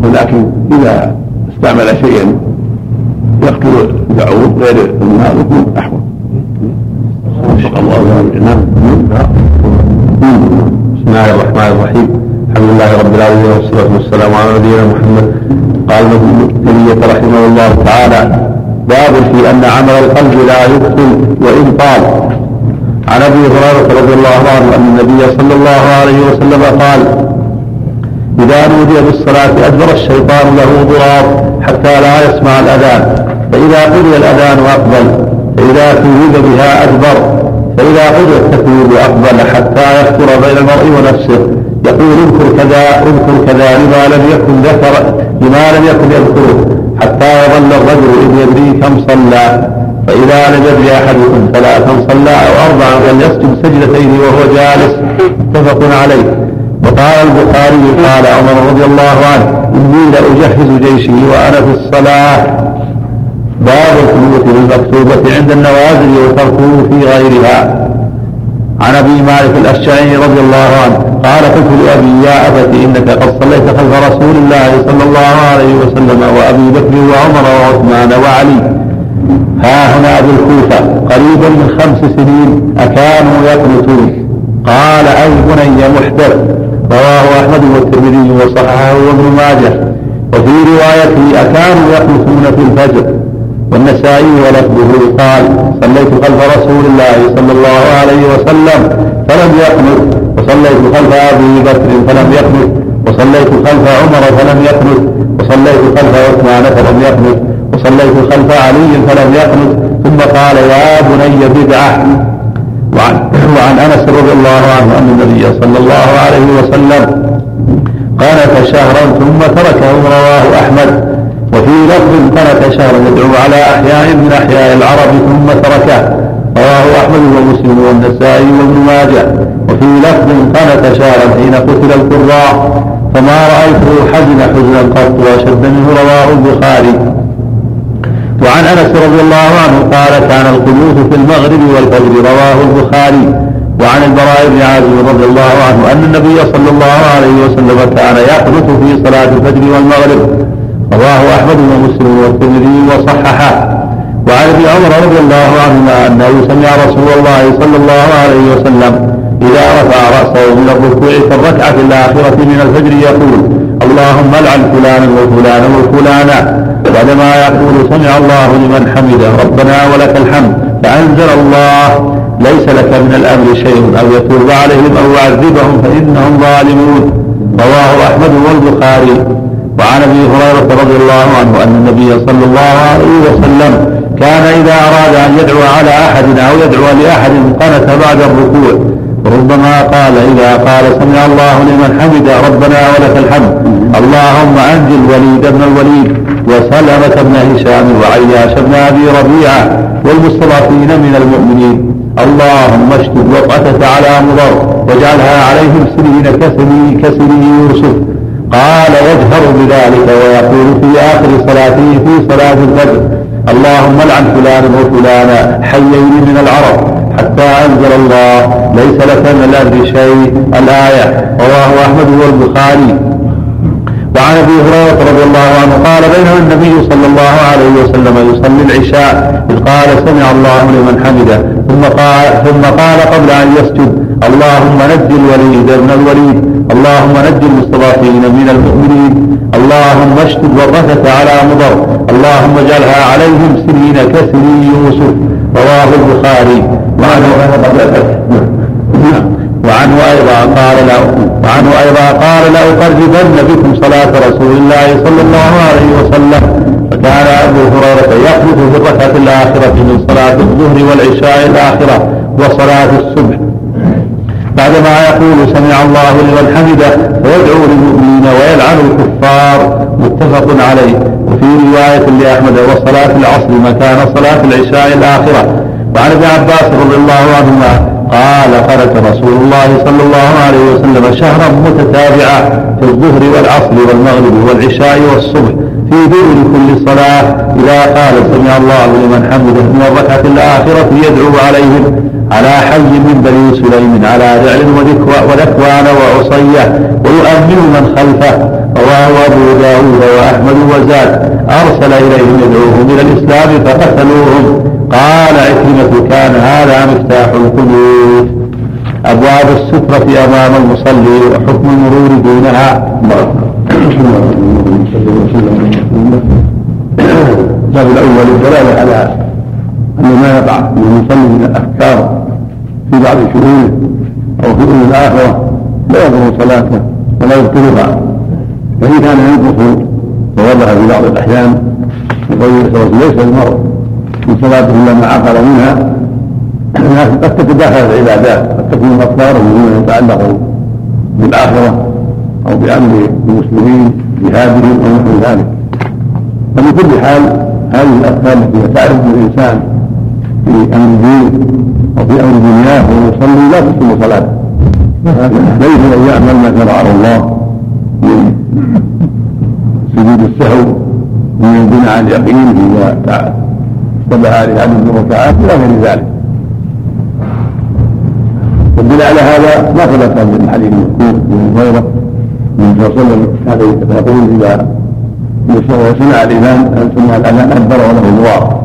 ولكن إذا استعمل شيئا يقتل البعوض غير النار يكون الله نعم. بسم الله الرحمن الرحيم. الحمد لله رب العالمين والصلاة والسلام على نبينا محمد. قال ابن رحمه الله تعالى باب في أن عمل القلب لا يبطل وإن طال. عن أبي هريرة رضي الله عنه أن النبي صلى الله عليه وسلم قال إذا نودي بالصلاة أدبر الشيطان له ضراب حتى لا يسمع الأذان فإذا قضي الأذان أقبل فإذا توجد بها أدبر فإذا قضي التكوير أقبل حتى يخطر بين المرء ونفسه. يقول اذكر كذا اذكر كذا لما لم يكن ذكر لما لم يكن يذكره. حتى يظل الرجل إذ يدري كم صلى. فإذا يدري أحدكم ثلاثا صلى أو أربعا فليسجد سجدتين وهو جالس. متفق عليه. وقال البخاري قال عمر رضي الله عنه إني لأجهز جيشي وأنا في الصلاة. باب القنوت بالمكتوبة عند النوازل وتركه في غيرها. عن أبي مالك الاشعري رضي الله عنه قال قلت لأبي يا ابت إنك قد صليت خلف رسول الله صلى الله عليه وسلم وأبي بكر وعمر وعثمان وعلي. ها هنا بالكوفه قريبا من خمس سنين أكانوا يقنطون. قال أي بني محدث رواه أحمد والترمذي وصححه وابن ماجه. وفي روايته أكانوا يقنطون في الفجر. والنسائي ولفظه قال صليت خلف رسول الله صلى الله عليه وسلم فلم يقنط وصليت خلف أبي بكر فلم يقنط وصليت خلف عمر فلم يقنط وصليت خلف عثمان فلم يقنط وصليت خلف علي فلم يقنط ثم قال يا بني بدعة. وعن, وعن أنس رضي الله عنه أن النبي صلى الله عليه وسلم قنت شهرا ثم تركه رواه أحمد. وفي لفظ ترك شهرا يدعو على أحياء من أحياء العرب ثم تركه. رواه أحمد ومسلم والنسائي وابن ماجه. وفي لفظ قنت شهرا حين قتل القراء فما رأيته حزن حزنا قط وأشد منه رواه البخاري. وعن أنس رضي الله عنه قال كان القنوت في المغرب والفجر رواه البخاري. وعن البراء بن عازب رضي الله عنه أن النبي صلى الله عليه وسلم كان يقنط في صلاة الفجر والمغرب. رواه أحمد ومسلم والترمذي وصححه. وعن ابن عمر رضي الله عنهما أنه سمع رسول الله صلى الله عليه وسلم إذا رفع رأسه من الركوع في الركعة الآخرة من الفجر يقول اللهم العن فلانا وفلانا وفلانا. بعدما يقول سمع الله لمن حمده ربنا ولك الحمد فأنزل الله ليس لك من الأمر شيء. أو يتوب عليهم أو يعذبهم فإنهم ظالمون. رواه أحمد والبخاري. وعن أبي هريرة رضي الله عنه أن النبي صلى الله عليه وسلم كان إذا أراد أن يدعو على أحد أو يدعو لأحد قنت بعد الركوع ربما قال إذا قال سمع الله لمن حمد ربنا ولك الحمد اللهم أنج الوليد بن الوليد وسلمة بن هشام وعياش بن أبي ربيعة والمستضعفين من المؤمنين اللهم اشتد وطأتك على مضر واجعلها عليهم سنين كسني كسني يوسف. قال يجهر بذلك ويقول في آخر صلاته في صلاة الفجر اللهم لعن فلانا وفلانا حيين من العرب حتى أنزل الله ليس لك من الأرض شيء. الآية رواه أحمد والبخاري. وعن أبي هريرة رضي الله عنه قال بينما النبي صلى الله عليه وسلم يصلي العشاء إذ قال سمع الله لمن حمده ثم قال ثم قال قبل أن يسجد اللهم نج الوليد ابن الوليد. اللهم نج المستضعفين من المؤمنين. اللهم اشتد وقتك على مضر. اللهم اجعلها عليهم سنين كسنين يوسف. رواه البخاري. وعنه أيضا قال له وعنه أيضا قال لاقربن بكم صلاة رسول الله صلى الله عليه وسلم. فكان أبو هريرة يخلف في الركعة الآخرة من صلاة الظهر والعشاء الآخرة وصلاة الصبح. بعدما يقول سمع الله لمن حمده فيدعو للمؤمنين ويلعن الكفار متفق عليه. وفي رواية لأحمد وصلاة العصر مكان صلاة العشاء الآخرة. وعن ابن عباس رضي الله عنهما قال خرج رسول الله صلى الله عليه وسلم شهرا متتابعا في الظهر والعصر والمغرب والعشاء والصبح في دبر كل صلاة. إذا قال سمع الله لمن حمده من الركعة الآخرة يدعو عليهم على حي من بني سليم على رعل وذكوان وعصية ويؤمن من خلفه رواه أبو داود وأحمد وزاد. أرسل إليهم يدعوهم إلى الإسلام فقتلوهم. قال عكرمة كان هذا مفتاح القلوب. أبواب السترة أمام المصلي وحكم المرور دونها. الباب الأول الدلالة على أن ما يقع من المصلي من الأفكار. في بعض شؤونه أو في أمور الآخرة لا يضر صلاته ولا يبطلها. فإن كان ينقص ووضع في بعض الأحيان يقول ليس المرء في صلاته إلا ما عقل منها. قد تتداخل العبادات قد تكون الافكار مما يتعلق بالآخرة أو بأمر المسلمين جهادهم أو نحو ذلك. فمن كل حال هذه الأفكار التي تعرف الإنسان في أمر دينه أو في أمر دنياه وهو يصلي لا تسلم صلاته ليس أن يعمل ما شرعه الله من سجود السهو من البناء عن اليقين اذا اشتبه لعدد الركعات إلى غير ذلك. والدليل على هذا ما ثبت من الحديث المذكور من هريره النبي صلى الله عليه وسلم كان يقول إذا سمع الإمام سمع الأذان؟ أدبر وله الواقع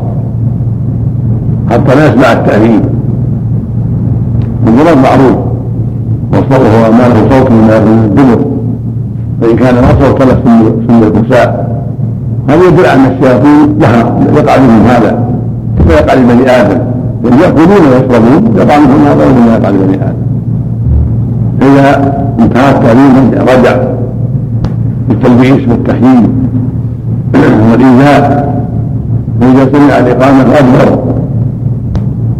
حتى لا يسمع التأذين. الضرب معروف وصوته أمامه صوت من الدبر. فإن كان ما صوت له سن الكساء هذا يدل على أن الشياطين يقع منهم هذا؟ كما يقع لبني آدم؟ وان يأكلون ويشربون يقع منهم هذا وما يقع لبني آدم. فاذا انتهى التعليم رجع بالتلبيس والتحييد والإيذاء. فاذا سمع الإقامة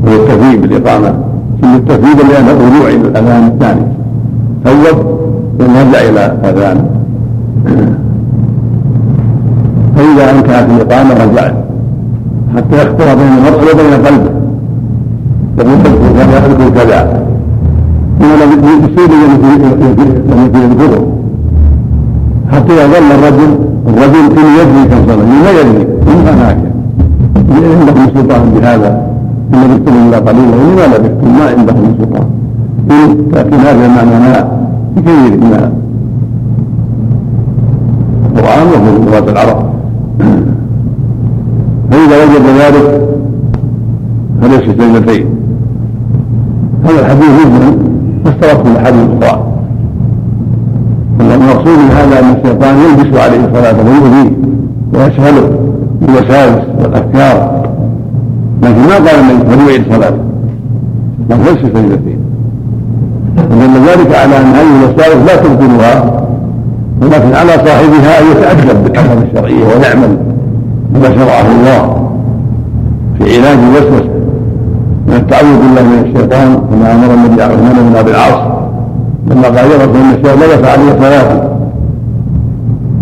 وهو التثيب بالإقامة. التثيب لأن الرجوع إلى الأذان الثاني. ثوب ثم يرجع إلى الأذان. فإذا انتهت الإقامة رجعت. حتى يخطر بين المرء وبين قلبه. يقول كذا اذكر كذا من بالسوء لم يكن يذكره حتى اذا ظل الرجل الرجل كان يدري كم صلى لا يدري من هناك عندهم سلطان بهذا. ان لبثتم الا قليلا وما لبثتم ما عندهم سلطان لكن هذا المعنى ما بكثير من القرآن وفي لغة العرب فإذا وجد ذلك فليس سجدتين هذا الحديث مجمل واسترك من الأحاديث الأخرى المقصود من هذا أن الشيطان يلبس عليه الصلاة ويؤذيه ويسهله بالوساوس والأفكار لكن ما قال النبي فليعيد صلاته بل ليس سجدتين ودل ذلك. على أن هذه الوساوس لا تبطلها ولكن على صاحبها أن يتأدب بالأحكام الشرعية ويعمل بما شرعه الله في علاج الوسوسة. من التعوذ بالله من الشيطان كما أمر النبي عليه الصلاة والسلام بن العاص. لما قال رسول الله الشيطان لبس عليه ثلاثة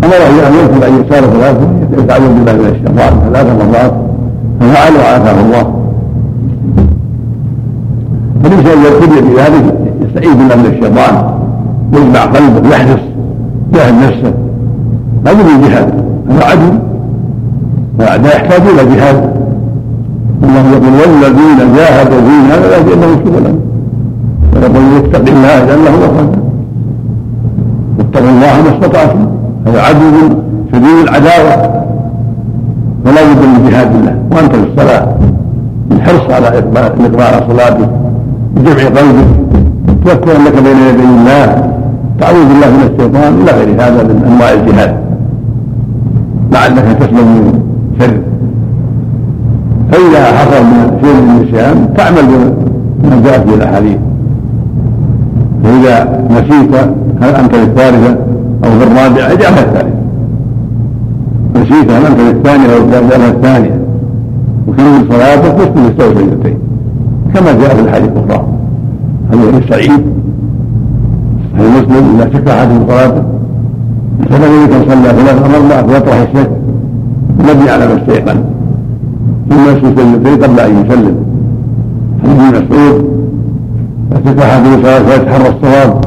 أمره أن يغفر أن يسار ثلاثة يتعوذ بالله من الشيطان. ثلاث مرات ففعل وعافاه الله. فالإنسان يبتدئ بذلك يستعيذ بالله من الشيطان يجمع قلبه يحرص جاهد نفسه. هذا من جهاد هذا عدل فالأعداء يحتاجون إلى جهاد. الله يقول والذين جاهدوا فينا لنهدينهم سبلا. ويقول يتق الله جل خير واتقوا الله ما استطعتم. هذا عدل شديد العداوة. فلا بد من جهاد الله. وأنت في الصلاة. الحرص على الاقبال على صلاتك بجمع قلبك تذكر انك بين يدي الله. تعوذ بالله من الشيطان إلى غير هذا من أنواع الجهاد. لعلك تسلم من شر فإذا حصل من شيء من النسيان تعمل بما جاء في الأحاديث. فإذا نسيت هل أنت للثالثة أو في الرابعة؟ اجعلها الثالثه نسيت هل انت للثانيه أو اجعلها الثانية. وكمل صلاتك واسجد استوى سجدتين كما جاء في الحديث الاخرى حديث سعيد؟ المسلم اذا شك من صلاته. فلم يكن صلى ثلاث مرات فيطرح الشك مبني على ما استيقن ثم يسجد سجدتين قبل أن يسلم. حديث ابن مسعود؟ أحد من صلاته فيتحرى الصواب.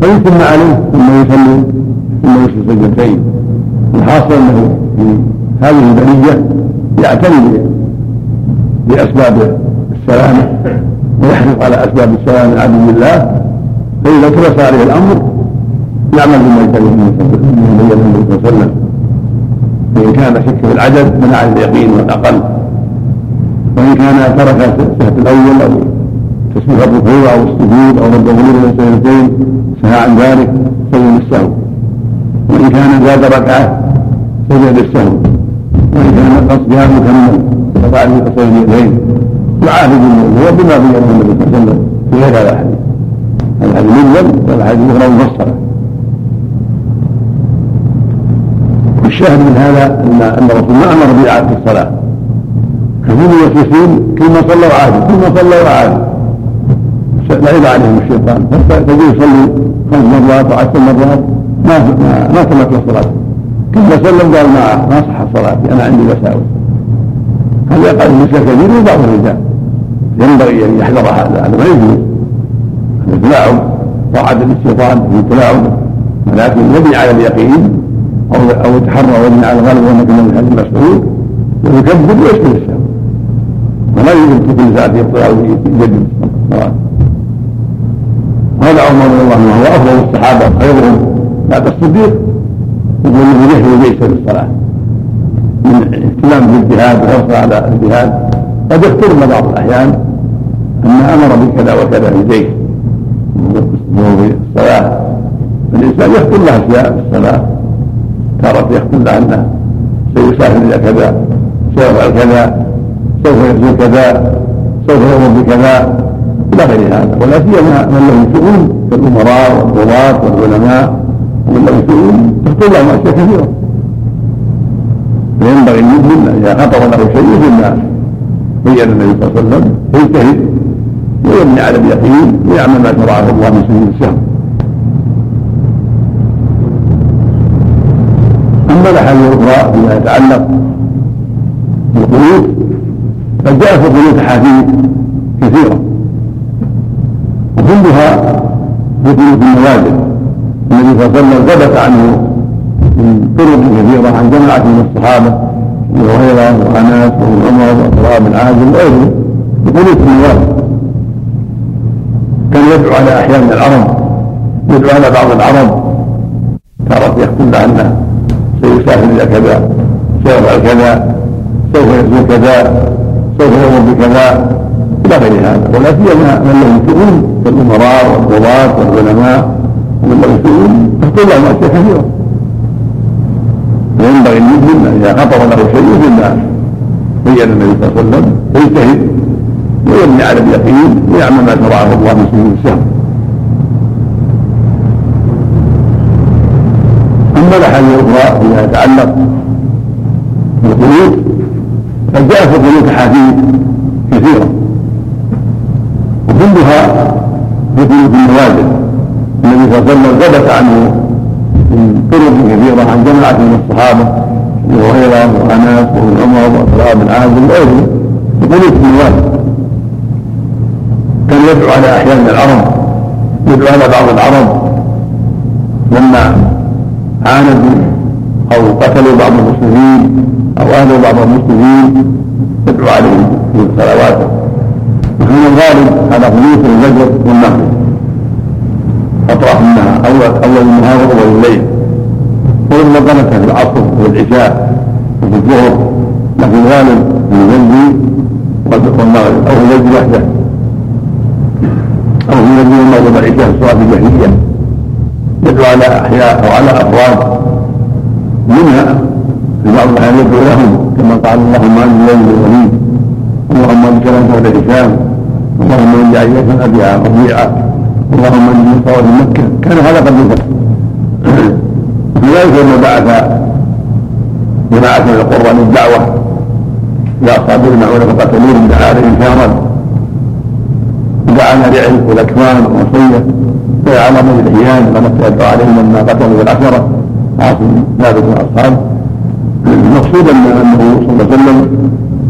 فيتم عليه ثم يسلم. ثم يسجد سجدتين الحاصل أنه في هذه البريه يعتني بأسباب السلامة ويحرص على أسباب السلامه العبد بالله فإذا كبس عليه الأمر يعمل بما كان النبي صلى الله عليه وسلم. فإن كان شك في العدد منع اليقين والأقل. وإن كان ترك السهل الأول أو تسبيح الركوع أو السجود أو رد الغلول من السجدتين سهى عن ذلك سجد السهو وإن كان زاد ركعة سجد السهو وإن كان قصدها مكمل فقال في قصر اليدين يعالج هو بما بينه النبي صلى الله عليه وسلم في غير هذا الحديث. الحديث مجمل والحديث الاخرى مفصله والشاهد من هذا ان أن الرسول ما أمر بإعادة الصلاة. كثير المسلمين كل ما صلوا عادوا كل ما صلوا عادوا لعب عليهم الشيطان. فتجي يصلي خمس مرات وعشر مرات ما ما, تمت الصلاه كما سلم قال ما ما صح صلاتي أنا عندي وساوس هذا يقع النساء كثير وبعض الرجال. ينبغي أن يحذر هذا هذا ما يجوز. التلاعب طاعة للشيطان في التلاعب ولكن يبني على اليقين أو أو يتحرى ويبني على الغلب وأنك من حديث مسعود ويكذب ويشكر الشام ولا يجب في كل ساعة يطلع ويجدد الصلاة. هذا عمر رضي الله عنه وهو أفضل الصحابة خيرهم. بعد الصديق يقول انه يحيي الجيش للصلاة. من اهتمام بالجهاد وحرصه على الجهاد قد يفترن بعض الأحيان أن أمر بكذا وكذا في الجيش في الصلاة الإنسان يخطر له أشياء في الصلاة. تارة يخطر له أنه سيسافر إلى كذا سيفعل كذا سوف يرجو كذا سوف يؤمر بكذا. إلى غير هذا. ولا سيما من له شؤون كالأمراء والقضاة والعلماء. ومن له شؤون تخطر له أشياء كثيرة فينبغي المسلم إذا خطر له شيء مما بين النبي صلى الله عليه وسلم فيجتهد ويبني على اليقين ويعمل ما شرعه الله من سبيل السهم اما الاحاديث الاخرى فيما يتعلق بالقنوت فجاء في القنوت احاديث كثيره وكلها في قنوت النوازل النبي صلى الله عليه وسلم ثبت عنه من طرق كثيرة عن جماعة من الصحابة ابي هريرة وانس وابن عمر وعبد بن عازم وغيرهم بقنوت النوازل كان يدعو على احياء من العرب يدعو على بعض العرب. تارة يختم بأنه سيسافر إلى كذا سيفعل كذا سوف يزور كذا سوف يمر بكذا إلى غير هذا. ولا سيما من له شؤون كالأمراء والقضاة والعلماء. ومن له شؤون تخطر لهم أشياء كثيرة وينبغي المسلم إذا خطر له شيء مما بين النبي صلى الله عليه وسلم فيجتهد ويبني على اليقين ويعمل ما شرعه الله من سنين الشهر أما الأحاديث الاخرى فيما يتعلق بالقنوت قد جاء في القنوت احاديث كثيره وكلها في قنوت النوازل النبي صلى الله عليه وسلم ثبت عنه من طرق كثيرة عن جماعة من الصحابة أبي هريرة وانس وابن عمر وعبد بن عازم وغيرهم في قنوت النوازل كان يدعو على أحيان من العرب يدعو على بعض العرب. لما عاندوا أو قتلوا بعض المسلمين أو أهلوا بعض المسلمين يدعو عليهم في الصلوات. وكان الغالب على خلوص الفجر والمغرب اطراف النهار أول اول النهار واول الليل. ولما قنت في العصر والعشاء وفي الظهر لكن الغالب في الفجر والمغرب أو في الفجر وحده. أو في الفجر والمغرب والعشاء في الصلاه الجاهلية. يدعو على أحياء أو على افراد منها في بعض الأحيان يدعو لهم كما قال اللهم انت الليل الوليد اللهم انت كلام أهل هشام اللهم انت عيسى ابي ربيعه اللهم من طوال مكة. كان هذا قد يفعل لذلك لما بعث جماعة من القرى للدعوة إلى أصحاب المعونة فقتلوهم دعا عليهم شهرا دعانا لعلم والأكوان والوصية على من الاحيان كما يدعو عليهم لما قتلوا العشرة. عاصم ثابت واصحابه المقصود أنه صلى الله عليه وسلم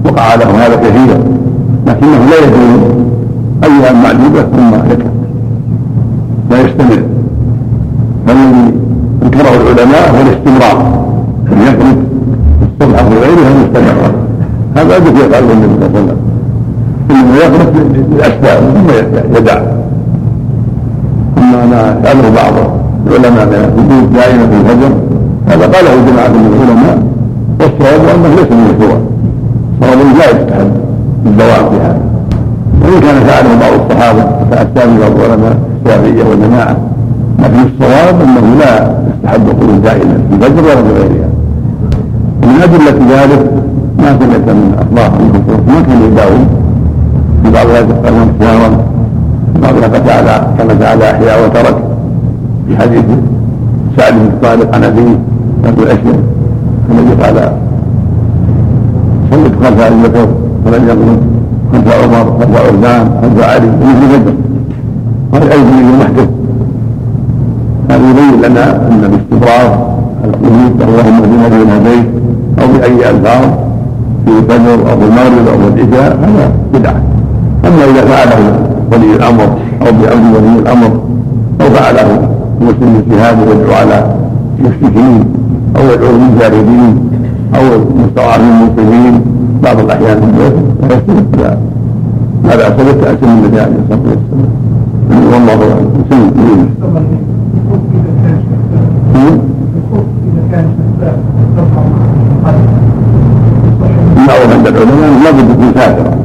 وقع له هذا كثيرا. لكنه لا يكون أيام معدوده ثم يكفر يستمر فالذي انكره العلماء هو الاستمرار. ان يترك الصبح في غيرها مستمرا هذا الذي يفعله النبي صلى الله عليه وسلم إنما يخرج بالاسباب ثم يدع. اما ما يفعله بعض العلماء من الوجود دائما في الفجر هذا قاله جماعة من العلماء. والصواب أنه ليس من الشروع صواب لا يستحب الدوام في هذا. وإن كان فعله بعض الصحابة من بعض العلماء الشافعيه والجماعه لكن الصواب أنه لا يستحب الخروج دائما في الفجر ولا في غيرها. ومن أدلة ذلك ما سمعت من اطلاق ما كان يداوم؟ في بعض الايات شهرا بعضها فتعالى كما تعالى أحياء وترك في حديث سعد بن طالب عن أبيه يقول اشياء الذي قال صليت خلف بكر ولم يقل خلف عمر خلف عثمان خلف علي. مثل بدر هذا أيضا من هذا يبين لنا أن باستمرار القنوت اللهم اهدنا بين هديت أو بأي ألفاظ في الفجر أو في المغرب أو في العشاء هذا بدعة. أما إذا فعله ولي الأمر أو بأمر ولي الأمر أو فعله مسلم اجتهاد يدعو على المشركين أو يدعو للجاهلين أو مستضعفين المسلمين بعض الأحيان في البيت لا. لا باس بالتاسم من النبي عليه الصلاة والسلام. والله. اعلم معروف عند العلماء لا بد يكون ساترا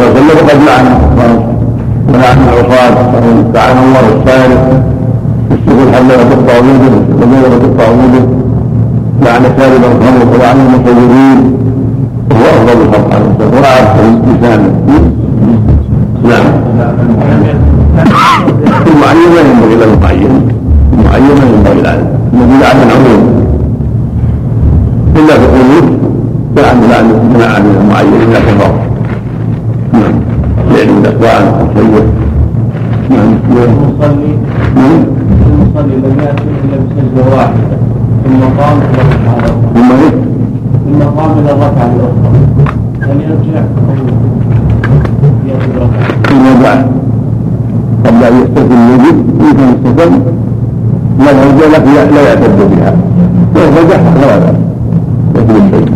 عليه وسلم وقد لعن ولعن العصاة لعن الله الصالح يسلك الحبل وتقطع يده يسلك وتقطع يده لعن شارب الخمر ولعن المصورين وهو أفضل الخلق عليه الصلاه والسلام ورعى نعم. المعين لا ينبغي الا المعين المعين لا ينبغي العلم الذي لعن العموم. إلا في القلوب فلعن لعن منع المعين. إلا في المصلي المصلي لم يأتي إلا بسجدة واحدة. ثم قام إلى الركعة ثم إيه؟ ثم قام إلى الركعة الأخرى. هل يرجع. يأتي بركعة فيما بعد. قبل أن يستثني الوجود يمكن يستثني لا يرجع لا- لا يعتد بها. وإن رجعها فلا بأس لكن الشيء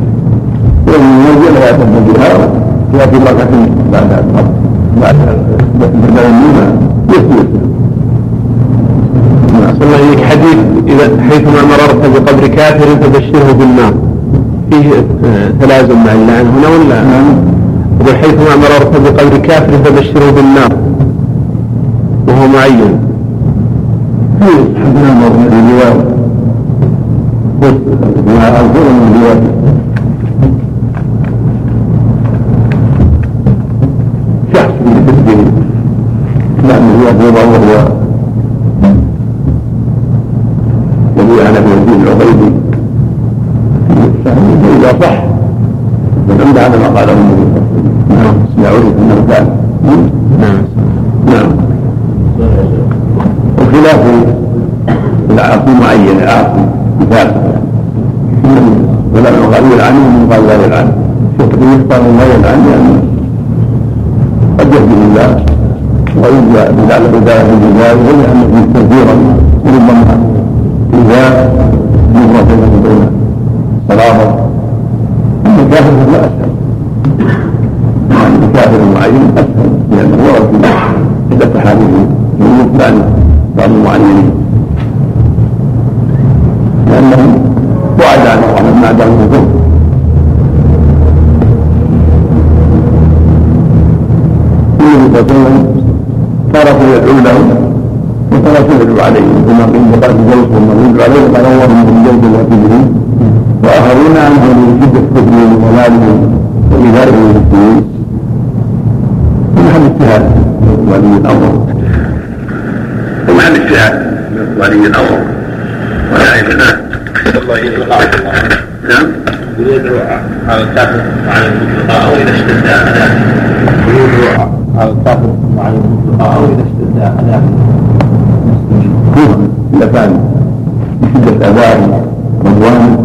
وإن يرجع لا يعتد بها. يأتي مرة بعد بعد بعد يسجد نعم صلى الله عليك حديث إذا حيثما مررت بقبر كافر فبشره بالنار فيه آه، تلازم مع اللعن هنا ولا؟ نعم. يقول حيثما مررت بقبر كافر فبشره بالنار وهو معين. في حدنا مرة يدعو عليهم قال اللهم من جوز وكبره واخرون عنه من شده كفرهم وضلالهم وايذائهم للمسلمين محل اجتهاد ولي الامر ومحل اجتهاد ولي الامر ولائمه الله يدعو نعم يدعو على الكافر وعلى المطلقاء أو اذا اشتد اذاه يدعو على الكافر وعلى المطلقاء أو اذا اشتد اذاه اذاه رضوان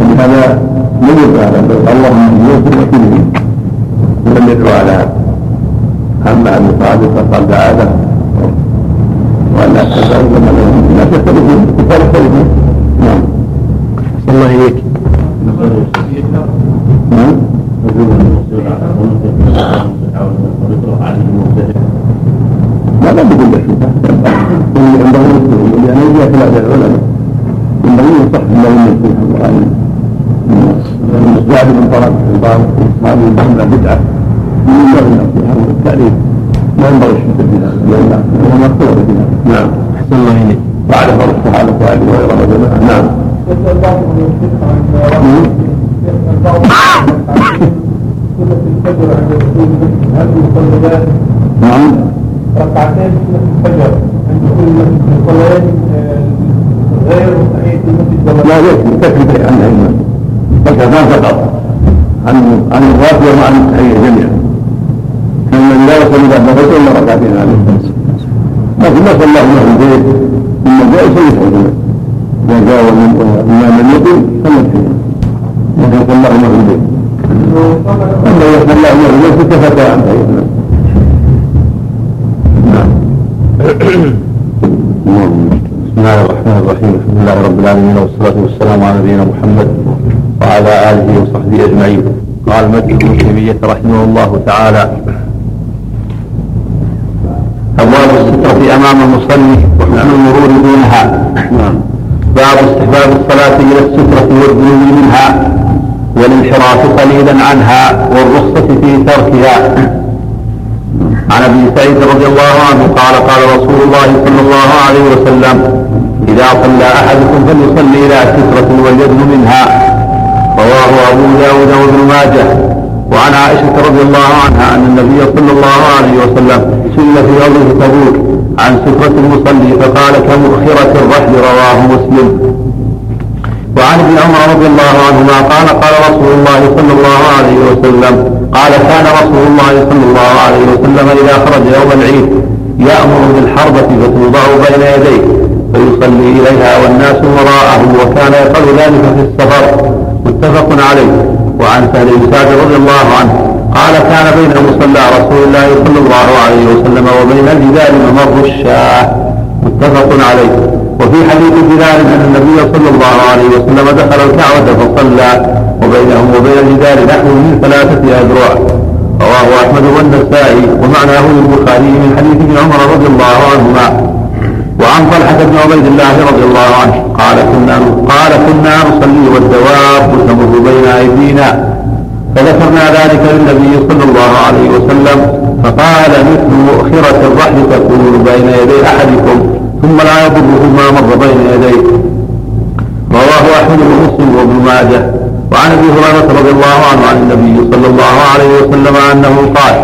فلهذا لم يدعو على ذلك اللهم من يوسف وكله ولم يدعو على هذا أما أن صادق فقد دعا له وان تدعو لما لا تختلفون تختلفون نعم. الله عليك نعم. السهول لأنه جاء خلاف العلماء ينبغي يصح ما لم يكن القران من طلب الشيطان هذه الجمله بدعة. ينبغي النصيحه والتعليم ما ينبغي الشبهه في هذا لأن هو مقصود في هذا نعم. أحسن الله إليك. بعد فرض الصحابه وابي هريره وجماعه نعم. نعم. ركعتين سنة الفجر. عند كل الصلوات غير لا يكفي تكفي عن العلم ركعتان فقط. عن عن الراتب وعن التحيه جميعا كان من لا يصلي بعد الفجر إلا ركعتين عليه لكن ما صلى الله له البيت. ثم جاء يصلي فجر إذا جاء الامام لم يقل صلى التحيه لكن له البيت. أما اذا صلى الله له البيت كفى عن تحيه نعم. بسم الله الرحمن الرحيم الحمد لله رب العالمين والصلاة والسلام على نبينا محمد وعلى آله وصحبه أجمعين قال مجد بن تيمية رحمه الله تعالى أبواب السترة أمام المصلي وحسن المرور دونها باب استحباب الصلاة إلى السترة والذنوب منها والانحراف قليلا عنها والرخصة في تركها عن أبي سعيد رضي الله عنه قال قال رسول الله صلى الله عليه وسلم إذا صلى أحدكم فليصلي إلى سترة وليدن منها. رواه أبو داود وابن ماجه. وعن عائشة رضي الله عنها أن النبي صلى الله عليه وسلم سئل في غزوه تبوك عن سترة المصلي فقال كمؤخره الرحل رواه مسلم. وعن ابن عمر رضي الله عنهما قال قال رسول الله صلى الله عليه وسلم قال كان رسول الله صلى وسلم إذا خرج يوم العيد يأمر بالحربة فتوضع بين يديه فيصلي إليها والناس وراءه وكان يفعل ذلك في السفر. متفق عليه. وعن سهل بن سعد رضي الله عنه قال كان بين مصلى رسول الله صلى الله عليه وسلم وبين الجدار ممر الشاة. متفق عليه. وفي حديث بلال أن النبي صلى الله عليه وسلم دخل الكعبة فصلى وبينه وبين الجدار نحو من ثلاثة أذرع. رواه أحمد والنسائي ومعناه للبخاري من حديث ابن عمر رضي الله عنهما. وعن طلحة بن عبيد الله رضي الله عنه قال كنا قال كنا نصلي والدواب تمر بين أيدينا. فذكرنا ذلك للنبي صلى الله عليه وسلم فقال مثل مؤخرة الرحل تكون بين يدي أحدكم ثم لا يضره ما مر بين يديه. رواه أحمد ومسلم وابن ماجه. وعن أبي هريرة رضي الله عنه عن النبي صلى الله عليه وسلم أنه قال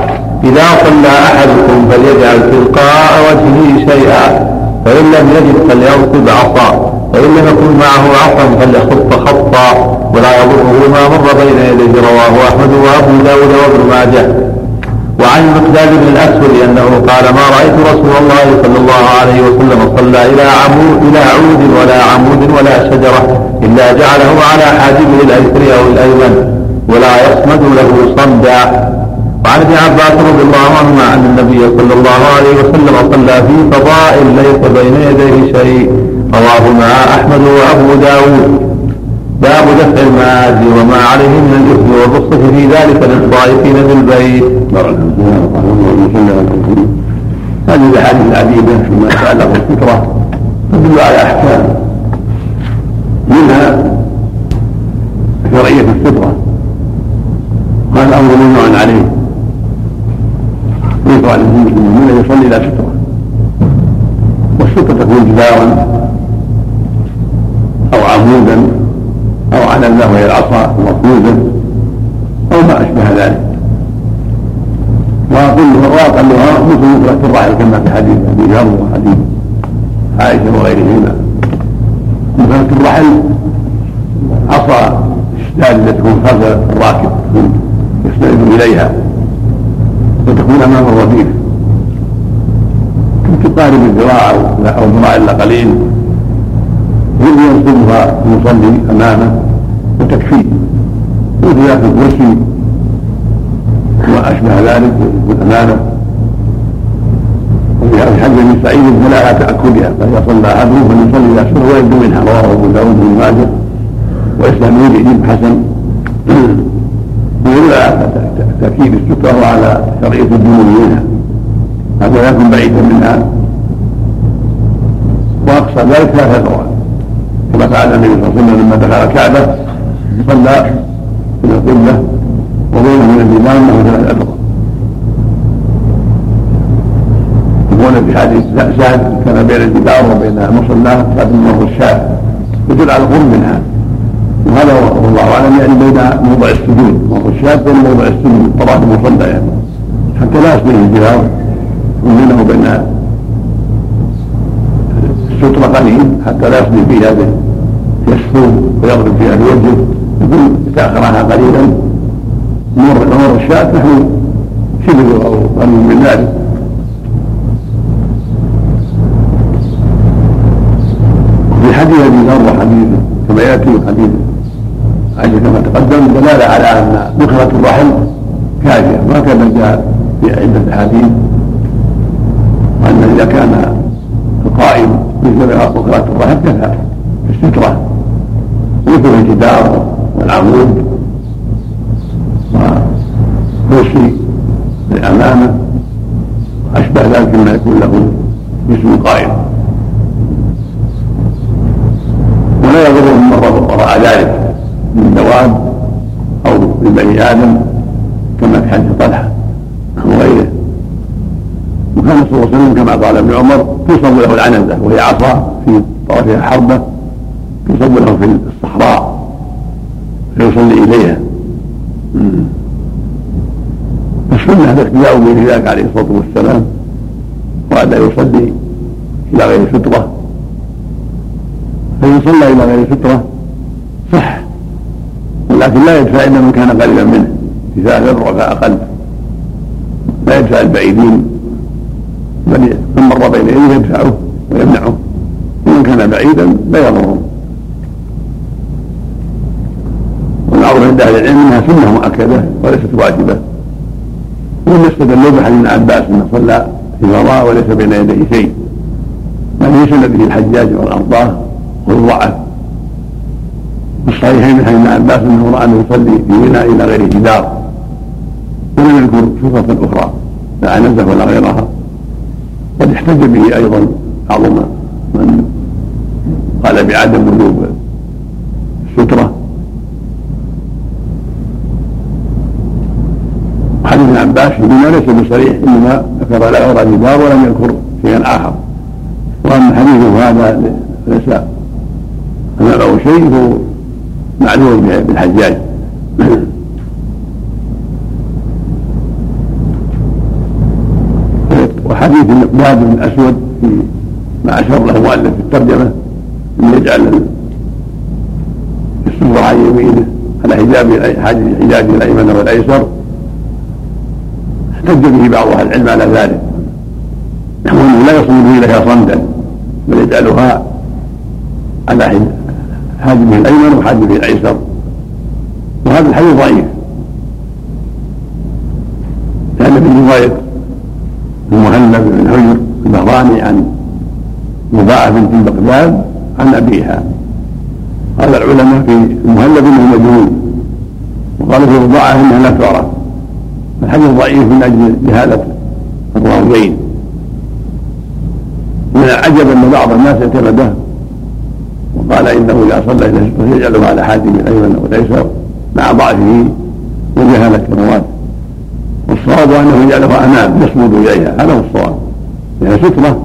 إذا صلى أحدكم فليجعل تلقاء وجهه شيئا فان لم يجد فليرقب عصا فان لم يكن معه عصا فليخط خطا ولا يضره ما مر بين يديه رواه أحمد وأبو داود وابن ماجه. وعن المقداد بن الأسود أنه قال ما رأيت رسول الله صلى الله عليه وسلم صلى إلى عمود إلى عود ولا عمود ولا شجرة إلا جعله على حاجبه الايسر أو الأيمن ولا يصمد له صمدا. وعن ابن عباس رضي الله عنهما أن النبي صلى الله عليه وسلم صلى في فضاء ليس بين يديه شيء. رواهما أحمد وأبو داود. باب دفع المال وما عليه من الإثم والرخصة في ذلك للطائفين بالبيت. هذه الاحاديث العديده فيما يتعلق بالفطره تدل على أحكام. منها شرعية الفطرة. هذا أمر ممنوع عليه؟ يشرع للمسلمين أن يصلي إلى ستره والستره تكون جدارا أو عمودا أو على الله وهي العصا مطلوبا أو ما أشبه ذلك. وكلها وأقلها مثل مثل الرحل كما في حديث أبي ذر وحديث عائشة وغيرهما. مثل الرحل عصا الشداد التي تكون خلف الراكب يستند إليها وتكون أمام الرفيق تقارب الذراع أو ذراع إلا قليل يجب ينصبها المصلي امامه وتكفيه في الكرسي وما اشبه ذلك يكون امامه وفي حديث ابن سعيد فلا تاكلها فاذا صلى احدهم فليصلي إلى سنه ويبدو منها. رواه أبو داود بن ماجه واسلامه جديد حسن. ويقول تأكيد الستره على شرعية الدنيا منها. هذا لا يكون بعيدا منها. وأقصى ذلك ثلاثة ذروات كما فعل النبي صلى الله عليه وسلم لما دخل الكعبه صلى إلى القبلة وبينه من الإمام له ثلاث ابرار يقول في حديث سعد كان بين الجدار وبين مصلاه بعد الله الشاة يدل على القرب منها. وهذا والله اعلم يعني بين موضع السجود. موضع الشاة بين موضع السجود. طرف المصلى يعني. حتى لا يصبح الجدار. بينه وبين السترة قليل حتى لا يصبح فيها يسفو ويضرب فيها بوجهه يقول تأخرها قليلا. مر مر الشاة نحن شبه أو قريب من ذلك وفي حديث أبي ذر وحديث كما يأتي حديث عائشه كما تقدم دلالة على أن بكرة الرحل كافية ما كان جاء في عده احاديث وأن إذا كان القائم مثل بكرة الرحل كفى الستره مثل الجدار والعمود. وكرسي للأمامة وأشبه ذلك مما يكون له جسم قائم. ولا يضره من وراء ذلك من دواب أو من بني آدم كما في حديث طلحة وغيره وكان صلى الله عليه وسلم كما قال ابن عمر تصب له العنزة وهي عصا في طرفها حربة. يصب في الصحراء. فيصلي إليها. السنة الاقتداء به ذلك عليه الصلاة والسلام وأن يصلي إلى غير سترة فإن صلى إلى غير سترة صح ولكن لا يدفع إلا من كان قريبا منه. ثلاث أذرع فأقل لا يدفع البعيدين. بل من مر بين يديه يدفعه ويمنعه. ومن كان بعيدا لا يضره. عند أهل العلم أنها سنة مؤكدة وليست واجبة. وهم استدلوا بحديث ابن عباس أنه صلى في فضاء وليس بين يديه شيء. هذه سنه به الحجاج والارضاه والضعف؟ في الصحيحين من حديث ابن عباس أنه رأى أنه يصلي في منى إلى غير جدار. ولم يذكر شرطه أخرى لا عنزه ولا غيرها. قد احتج به أيضا بعض من قال بعدم وجوب الستره حديث ابن ليس بصريح إنما ذكر لا يرى جدار ولم يذكر شيئا آخر. وأما حديثه هذا ليس امامه شيء هو معلوم بالحجاج. وحديث المقداد بن الاسود في ما اشار له مؤلف في الترجمه ان يجعل السفر عن يمينه على حجاب حجابه الأيمن والأيسر. احتج به بعض أهل العلم على ذلك. وانه لا يصمد اليها صمدا بل يجعلها على حاجبه الأيمن وحاجبه الأيسر. وهذا الحديث ضعيف. لأن في رواية المهلب بن حجر البهراني عن مضاعف بنت بغداد عن أبيها. قال العلماء في المهلب انه مجهول وقال في مضاعف إنها لا تعرف الحديث ضعيف من أجل جهالة الراويين من العجب أن بعض الناس اعتمده وقال إنه إذا صلى إلى ستره يجعلها على حاجب الأيمن والايسر مع ضعفه وجهاله الرواه والصواب أنه يجعلها أمام يصمد إليها. هذا هو الصواب. لأن ستره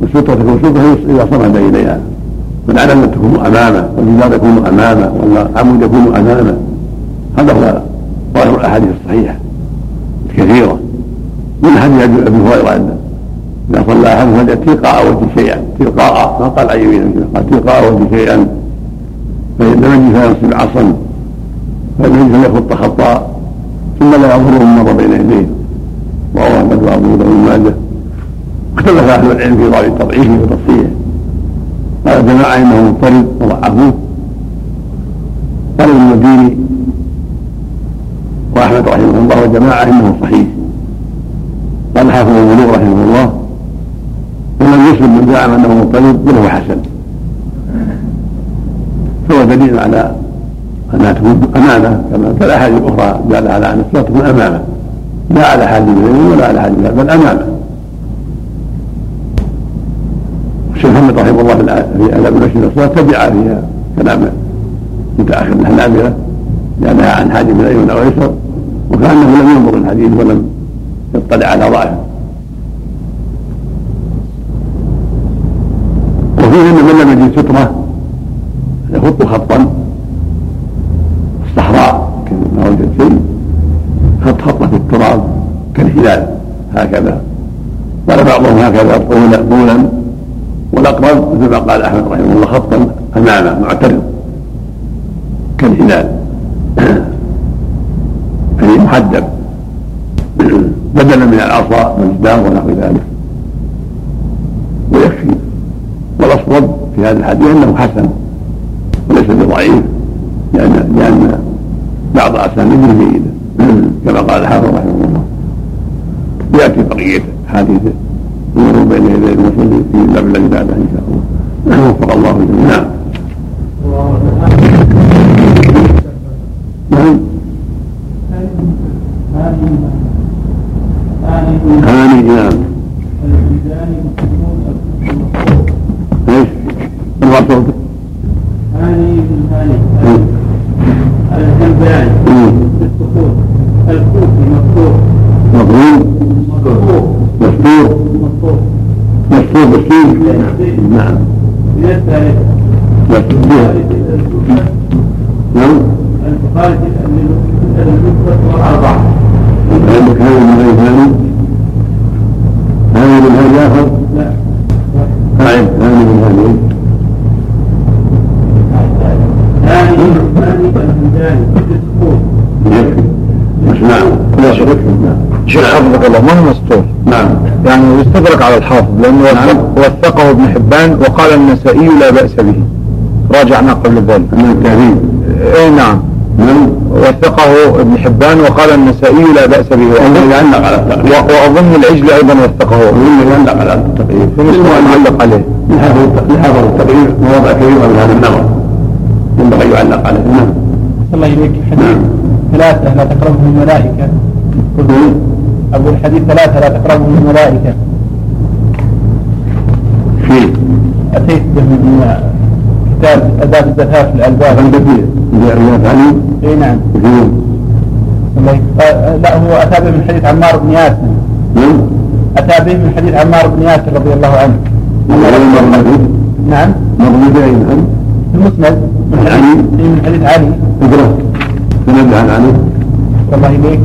والستره تكون ستره إذا صمد إليها. والعلم تكون أمامه والجدار يكون أمامه والعمود يكون أمامه. هذا هو ظاهر الأحاديث الصحيحة. كثيرة. من حديث ابي هريرة اذا صلى احد فليأت تلقاء وجه شيئا. تلقاء ما قال عن يمينه قال تلقاء وجه شيئا. فإن لم فينصب عصا. فإن يجد فليخط خطأ. ثم لا يضره مر بين يديه. رواه أحمد وابو داود وابن ماجه. اختلف أهل العلم في ضابط تضعيفه وتصحيحه. قال جماعة إنه مضطرب وضعفوه. قال المديني واحمد رحمه الله وجماعه انه صحيح قال حافظ البلوغ رحمه الله ولم يسلم من زعم أنه مضطرب هو حسن. فهو دليل على انها تكون امامه كما كالاحاديث الأخرى داله على ان الصلاة تكون امامه لا على حاجب اليمين ولا على حاجب بل امامه الشيخ محمد رحمه الله في اداب المسجد الصلاه تبع فيها كلام متأخر الحنابله لأنها عن حاجب الايمن أو الايسر وكأنه لم ينظر الحديث ولم يطلع على ضعفه وفيه أن من لم يجد سترة يخط خطا الصحراء ما وجد شيء خط خطه في التراب كالهلال هكذا. قال بعضهم هكذا طولا طولا والأقرب مثل ما قال أحمد رحمه الله خطا أمامه معترض كالهلال. محدب بدلا من العصا والجدار ونحو ذلك. ويكفي. والأصوب في هذا الحديث أنه حسن. وليس بضعيف. لأن لأن بعض أسانيده جيدة. كما قال الحافظ رحمه الله. يأتي بقية حديث المرور بين يدي المصلي في باب العباده إن شاء الله. وفق الله الجميع هاني نعم إيش؟ ارفع صوتك هاني بن هاني الجنباني بالسكون الكوفي مفتوح مظلوم مفتوح مستور بالسين نعم. من الثالثة مستور نعم. البخاري النسبة والأربعة عندك هذا من غير ثاني هذا من هذا اخر لا نعم هذا من هذا ثاني ثاني لا شرك نعم شيخ حفظك الله ما هو مستور؟ نعم. يعني يستدرك على الحافظ لأنه نعم. وثق- وثقه ابن حبان وقال النسائي لا بأس به. راجعنا قبل ذلك. من التهذيب اي نعم. من وثقه ابن حبان وقال النسائي لا بأس به. وأظن, يعلق على التقريب وأظن العجل أيضا وثقه. وأنه يعلق على التقريب في نسبة معلق عليه. لحفظ التقريب مواضع كثيرة من هذا النظر ينبغي يعلق عليه نعم. الله إليك حديث نعم. ثلاثة لا تقربهم الملائكة. أقول حديث ثلاثة لا تقربهم الملائكة. في أتيت به من كتاب آداب الزكاة في الألباب رياض علي إي نعم. الله. يك- آه، لا هو أتى به من حديث عمار بن ياسر. نعم. أتى به من حديث عمار بن ياسر رضي الله عنه. نعم. مضبوط أين نعم. في المسند من حديث علي. من حديث علي. اقرأ. سند عن علي. والله إليك.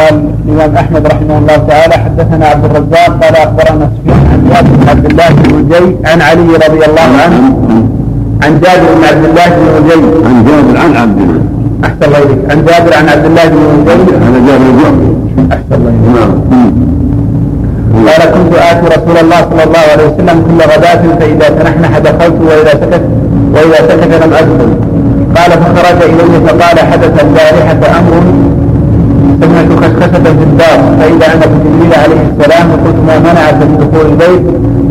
قال الإمام أحمد رحمه الله تعالى حدثنا عبد الرزاق قال أخبرنا سفيان بن عبد الله بن نجي عن علي رضي الله عنه عن جابر بن عبد الله بن نجي عن جابر عن عبد الله. أحسن الله إليك. عن جابر عن عبد الله بن نجي هذا جابر الجعفي أحسن الله إليك. نعم. قال كنت آتي رسول الله صلى الله عليه وسلم كل غداة فإذا تنحنح دخلت وإذا سكت وإذا سكت لم أدخل. قال فخرج إلي فقال حدث البارحة أمر سمعت خشخشة في الدار فإذا أنا جبريل عليه السلام وقلت ما منعك من دخول البيت؟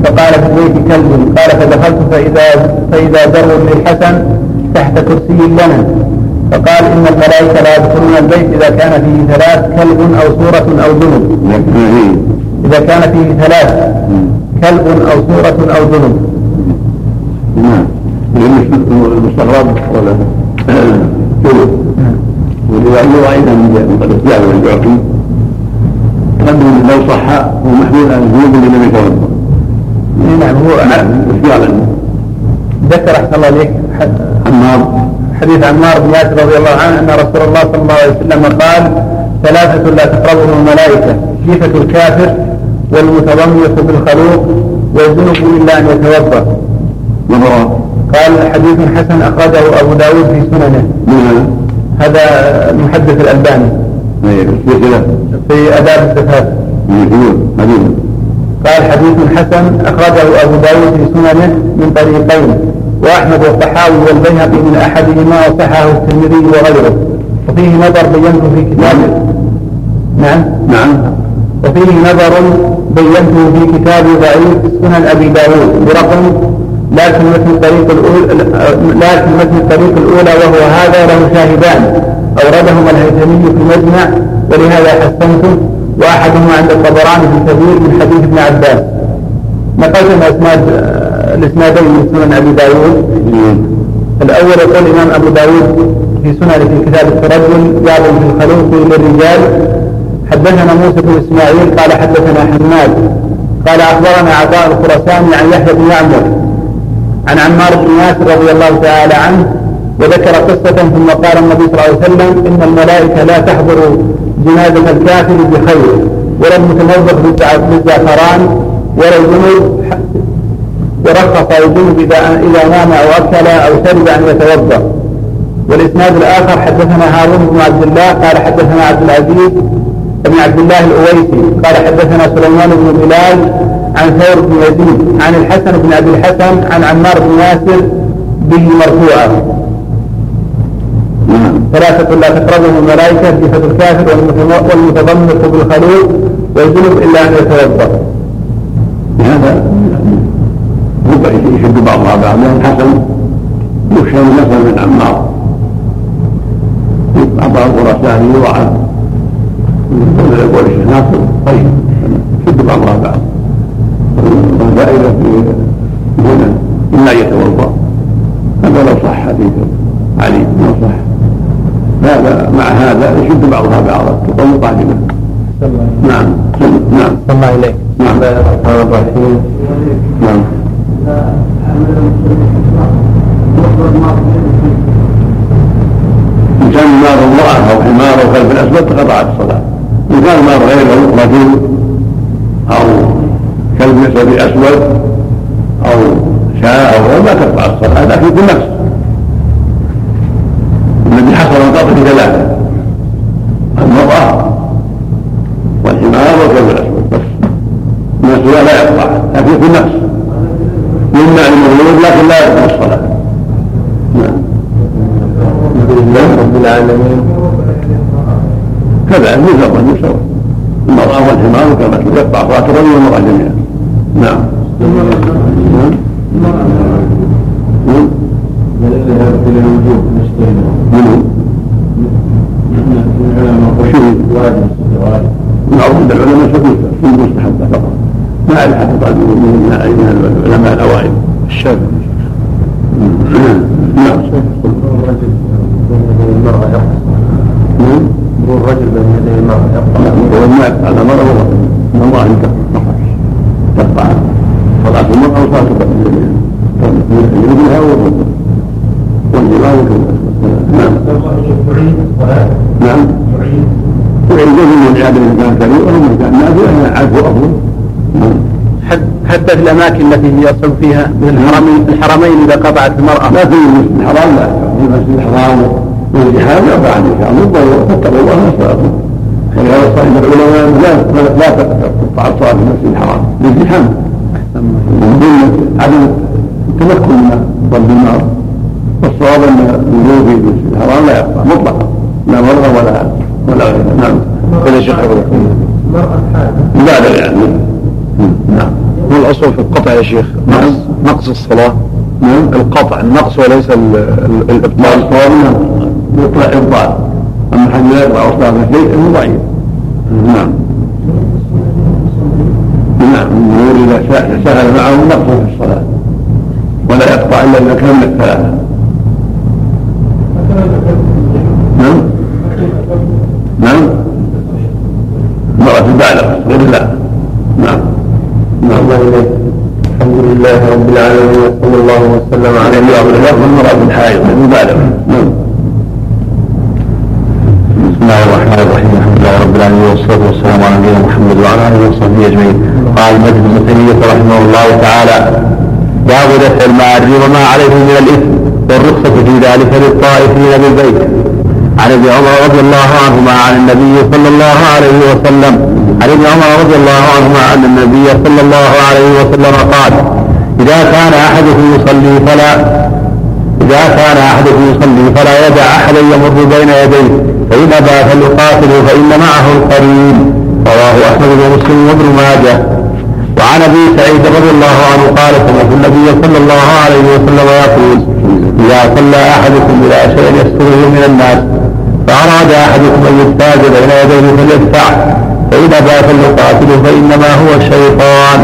فقال في البيت كلب. قال فدخلت فإذا فإذا در للحسن تحت كرسي لنا. فقال إن الملائكة لا يدخلون البيت إذا كان فيه ثلاث كلب أو صورة أو ذنب إذا كان فيه ثلاث كلب أو صورة أو ذنب نعم. المستغرب ولا شوف ولذلك أيضا من طريق جابر الجعفي قدم لو صح هو محمول على الذنوب اللي لم يتوضا إيه نعم هو اشتغالا ذكر أحسن الله عليك عمار حديث عمار بن ياسر رضي الله عنه أن رسول الله صلى الله عليه وسلم قال ثلاثة لا تقربهم الملائكة جيفة الكافر والمتضمس بالخلوق والذنب إلا أن يتوضأ قال حديث حسن أخرجه أبو داود في سننه. هذا المحدث الألباني. السلسله في آداب الزكاة قال حديث حسن أخرجه أبو داود في سننه من طريقين وأحمد والطحاوي والبيهقي من أحدهما وصححه الترمذي وغيره. وفيه نظر بينته في كتابه. نعم. نعم. وفيه نظر بينته في كتاب ضعيف سنن أبي داود برقم لكن مثل الطريق الأولى لكن مثل الطريق الأولى وهو هذا له شاهدان. أوردهما الهيثمي في المجمع ولهذا حسنته وأحدهما عند الطبراني في الكبير من حديث ابن عباس. نقلت الأسناد الإسنادين من سنن أبي داود. الأول يقول الإمام أبو داود في سنن في كتاب الترجل باب في الخلوق للرجال. حدثنا موسى بن إسماعيل قال حدثنا حماد. قال أخبرنا عطاء الخرساني عن يحيى بن يعمر. عن عمار بن ياسر رضي الله تعالى عنه وذكر قصة ثم قال النبي صلى الله عليه وسلم إن الملائكة لا تحضر جنازة الكافر بخير ولا المتنظف بالزعفران ولا الجنوب ورخص الجنوب إذا إذا نام أو أكل أو شرب أن يتوضأ. والإسناد الآخر حدثنا هارون بن عبد الله قال حدثنا عبد العزيز بن عبد الله الأويسي قال حدثنا سليمان بن بلال عن ثور بن يزيد عن الحسن بن أبي الحسن عن عمار بن ياسر به مرفوعا نعم. ثلاثة لا تقربهم الملائكة جثة الكافر والمتضمن بالخلوق والجنب إلا أن يتوضأ. ربما يشد بعضها بعضا لأن حسن يخشى النسل من عمار. عطاء الخراساني وعن من يقول الشيخ ناصر طيب يشد بعضها بعض والفائده في هنا الا ان يتوضأ هذا لو صح حديث علي لو صح. هذا مع هذا يشد بعضها بعضا تقوم قادمه نعم نعم. الله إليك. نعم. الرحمن الرحيم نعم. إن كان النار امرأة أو حمار أو كلب أسود تقطعت الصلاة. إن كان النار غيره رجل أو كلب أسود أسود أو شاء أو غيره ما تقطع الصلاة لكن في النفس الذي حصل القطع في ثلاثة المرأة والحمار لا يقطع لكن في نقص يمنع المغلوب لكن لا يقطع الصلاة. نعم. رب العالمين مثل الرجل سواء المرأة والحمار كما يقطع صلاة الرجل جميعا. نعم نعم معروف عند العلماء شديدة في المستحبة فقط ما أعرف حتى بعض من العلماء الأوائل الشافعي نعم مرور الرجل بين يدي المرأة يقطع على مرة ورجل ان الله ان تقطع صلاة المرأة وصلاة الرجل يمكنها والرجل والجماعة نعم نعم تعيد من العبادة إذا كان كبير أو من كان نافع العفو أفضل حتى في الأماكن التي يصل فيها من الحرمين الحرمين إذا قطعت المرأة. لا في المسجد الحرام لا. في المسجد الحرام. والجهاد لا بعد إن شاء الله. فاتقوا الله ما استطعتم. ولهذا صحيح العلماء لا لا تقطع الصلاة في المسجد الحرام. للزحام من عدم التمكن من ضرب النار والصواب أن الوجود في الحرام لا يقطع مطلقا. لا مرة ولا ولا غيره نعم. كل شيخ المرأة لا لا يعني نعم. هو الأصل في القطع يا شيخ؟ نقص نقص الصلاة. نعم. القطع النقص وليس ال- ال- الإبطال. الصواب انه يطلع إبطال. أما حد لا يقطع اصلاه شيء ضعيف. نعم نعم. سهل- سهل معه نقص في الصلاة. ولا يقطع إلا إذا كان من الثلاثة. نعم؟ نعم؟ امرأة بالغة غير لا نعم. نعم. الله الحمد لله رب العالمين وصلى الله وسلم على يعني بعض الأخوة المرأة الحائض المبالغة نعم بسم الله الرحمن الرحيم الحمد لله رب العالمين والصلاة والسلام على نبينا محمد وعلى آله وصحبه أجمعين. قال مجد بن تيمية رحمه الله تعالى باب دفع المعر وما عليه من الإثم والرخصة في ذلك للطائفين بالبيت عن ابن عمر رضي الله عنهما عن النبي صلى الله عليه وسلم. عن ابن عمر رضي الله عنهما أن النبي صلى الله عليه وسلم قال إذا كان أحدكم يصلي فلا إذا كان أحدكم يصلي فلا يدع أحدا يمر بين يديه فإن أبى فليقاتله فإن معه القرين رواه أحمد ومسلم وابن ماجه. وعن أبي سعيد رضي الله عنه قال سمعت النبي صلى الله عليه وسلم يقول إذا صلى أحدكم إلى شيء يستره من الناس فأراد أحدكم أن يجتاز بين يديه فليدفع. فإن أبى فليقاتله فإنما هو الشيطان.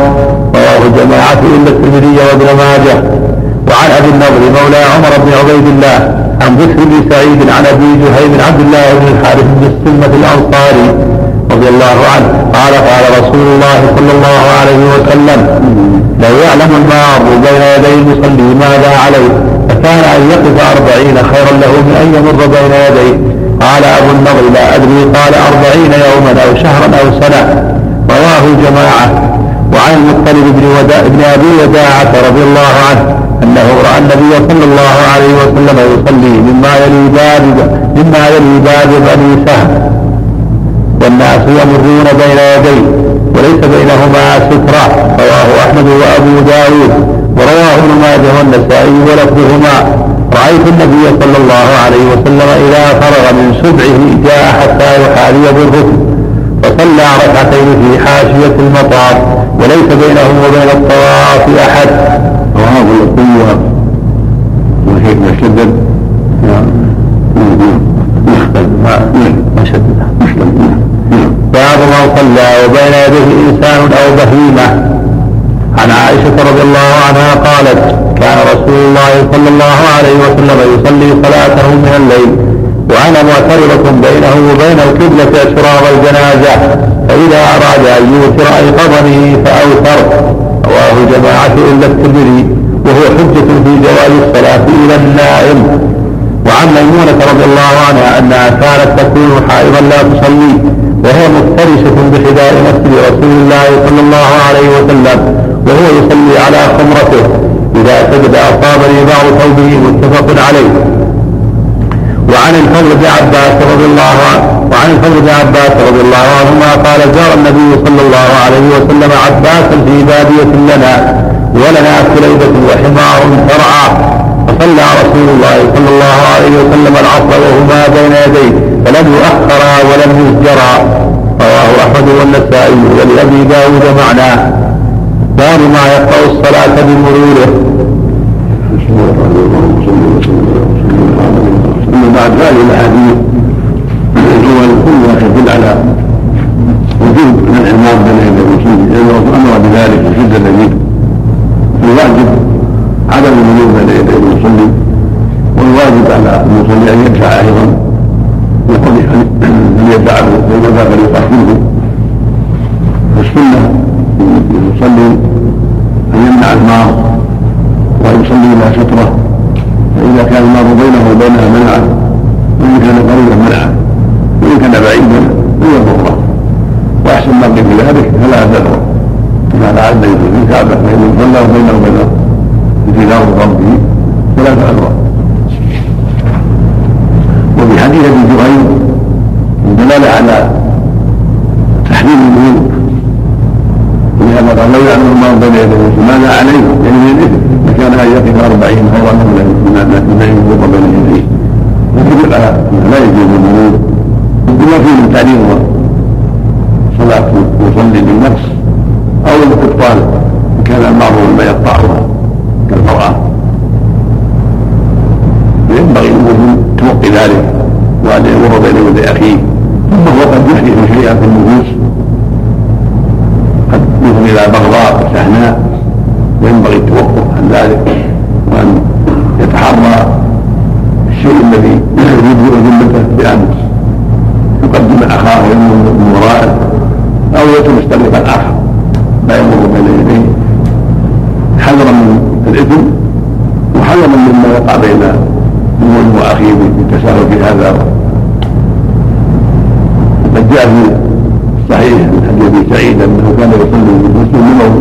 رواه الجماعة إلا الترمذي وابن ماجه. وعن أبي النضر مولى عمر بن عبيد الله عن بكر بن سعيد عن أبي جهيم عبد الله بن الحارث بن السلمة الأنصاري رضي الله عنه. قال قال رسول الله صلى الله عليه وسلم لو يعلم المار بين يدي المصلي ماذا عليه فكان أن يقف أربعين خيرا له من أن يمر بين يديه. قال أبو النضر لا أدري قال أربعين يوما أو شهرا أو سنة. رواه جماعة. وعن المطلب بن بن أبي وداعة رضي الله عنه أنه رأى النبي صلى الله عليه وسلم يصلي مما يلي باب مما يلي باب بني سهم والناس يمرون بين يديه وليس بينهما سترة. رواه أحمد وأبو داود. ورواه ابن ماجه والنسائي ولفظهما. رأيت النبي صلى الله عليه وسلم إذا فرغ من سبعه جاء حتى يحاذي بالركن. فصلى ركعتين في حاشية المطاف وليس بينه وبين الطواف أحد. رواه القوة وشيء يشدد ما شدد باب من صلى وبين يديه إنسان أو بهيمة. عن عائشة رضي الله عنها قالت كان رسول الله صلى الله عليه وسلم يصلي صلاته من الليل وأنا معترضة بينه وبين القبلة أشراط الجنازة فإذا أراد أن يوتر أيقظني فأوتر. رواه جماعة إلا الترمذي. وهو حجة في جواز الصلاة إلى النائم. وعن ميمونة رضي الله عنها أنها كانت تكون حائضا لا تصلي وهي مفترشة بحذاء مسجد رسول الله صلى الله عليه وسلم وهو يصلي على خمرته. إذا سجد أصابني بعض ثوبه متفق عليه. وعن الفضل بن عباس رضي الله عنه وعن الفضل بن عباس رضي الله عنهما قال زار النبي صلى الله عليه وسلم عباسا في بادية لنا ولنا كليبة وحمار ترعى فصلى رسول الله صلى الله عليه وسلم العصر وهما بين يديه فلم يؤخرا ولم يزجرا رواه أحمد والنسائي ولأبي داود معناه باب ما يقطع الصلاة بمروره أما بعد هذه الأحاديث الأول كلها تدل على وجود الإمام بين يدي الرسول أمر بذلك وشد فيه الواجب عدم الوجود بين يدي المصلي والواجب على المصلي أن يدفع أيضا يقول أن يدفعه بين ذاك ليقاتله والسنة للمصلي أن يمنع المار ويصلي إلى سترة فإذا كان المار بينه وبينها منعه وإن كان قريبا منعه وإن كان بعيدا لم يضره وأحسن ما في ذلك فلا ضر كما فعل النبي في الكعبة فإن صلى بينه وبين انتظار ربه فلا تأذر وفي حديث ابن جريج دلالة على تحريم الوضوء ولهذا قال لو يعلم الله بين يديه ماذا عليه يعني من الاثم لكان ان يقف أربعين انه من ان يوضا بين يديه وفي لا يجوز الوضوء بما فيه من تعليم صلاة المصلي بالنقص أو الإبطال إن كان المعروف ما يقطعها كالمرأة. ينبغي المسلم توقي ذلك وأن يمر بين يدي أخيه. ثم هو قد يحدث شيئا في النفوس. قد يفضي إلى بغضاء وشحناء وينبغي التوقف عن ذلك وأن يتحرى الشيء الذي يبدو ذمته بأن يقدم أخاه من ورائه أو يترك طريقا آخر. لا يمر بين يديه. حذرا من الإثم وحذرا مما يقع بين المؤمن وأخيه بالتساهل في هذا. وقد جاء في الصحيح من حديث أبي سعيد أنه كان يصلي بالمسلم بموت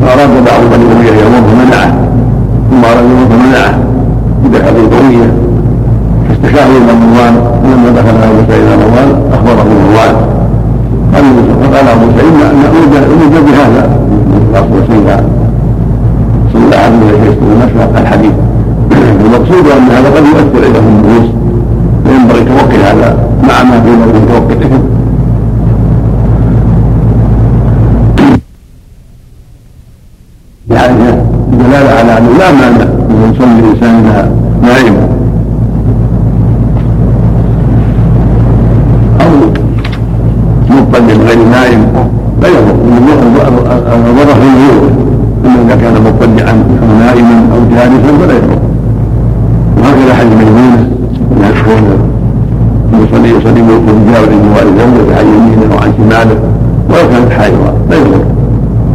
فأراد بعض بني أمية يمر فمنعه ثم أراد يمر فمنعه بدخل القويه فاستشاره مروان. ولما دخل أبو سعيد مروان أخبره مروان. قال أبو سعيد أن اوجد بهذا. سيدنا صلى الله عليه وسلم يشتري المشفى الحديث المقصود أن هذا قد يؤثر في النفوس. فينبغي توقي هذا مع ما في من توقي الاثم يعني دلالة على انه لا مانع ان يصلي الانسان نائما أو مضطجع غير نائم لا يضر الضرر في الوضوء اما اذا كان مضطجعا أو جالسا فلا يضر وهكذا حديث ميمونه انها تكون المصلي يصلي من جوار زوجته عن يمينه وعن شماله. ولو كانت حائضا لا يضر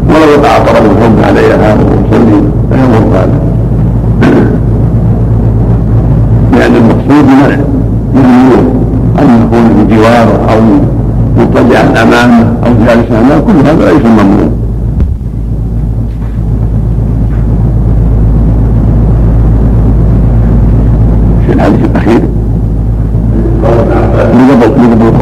ولو وقع طرف الحب عليها ويصلي لا يضر هذا لأن المقصود منع من أن يكون في جواره أو مضطجعا امامه أو جالسا امامه كل هذا ليس ممنوع. الحديث الاخير لقبل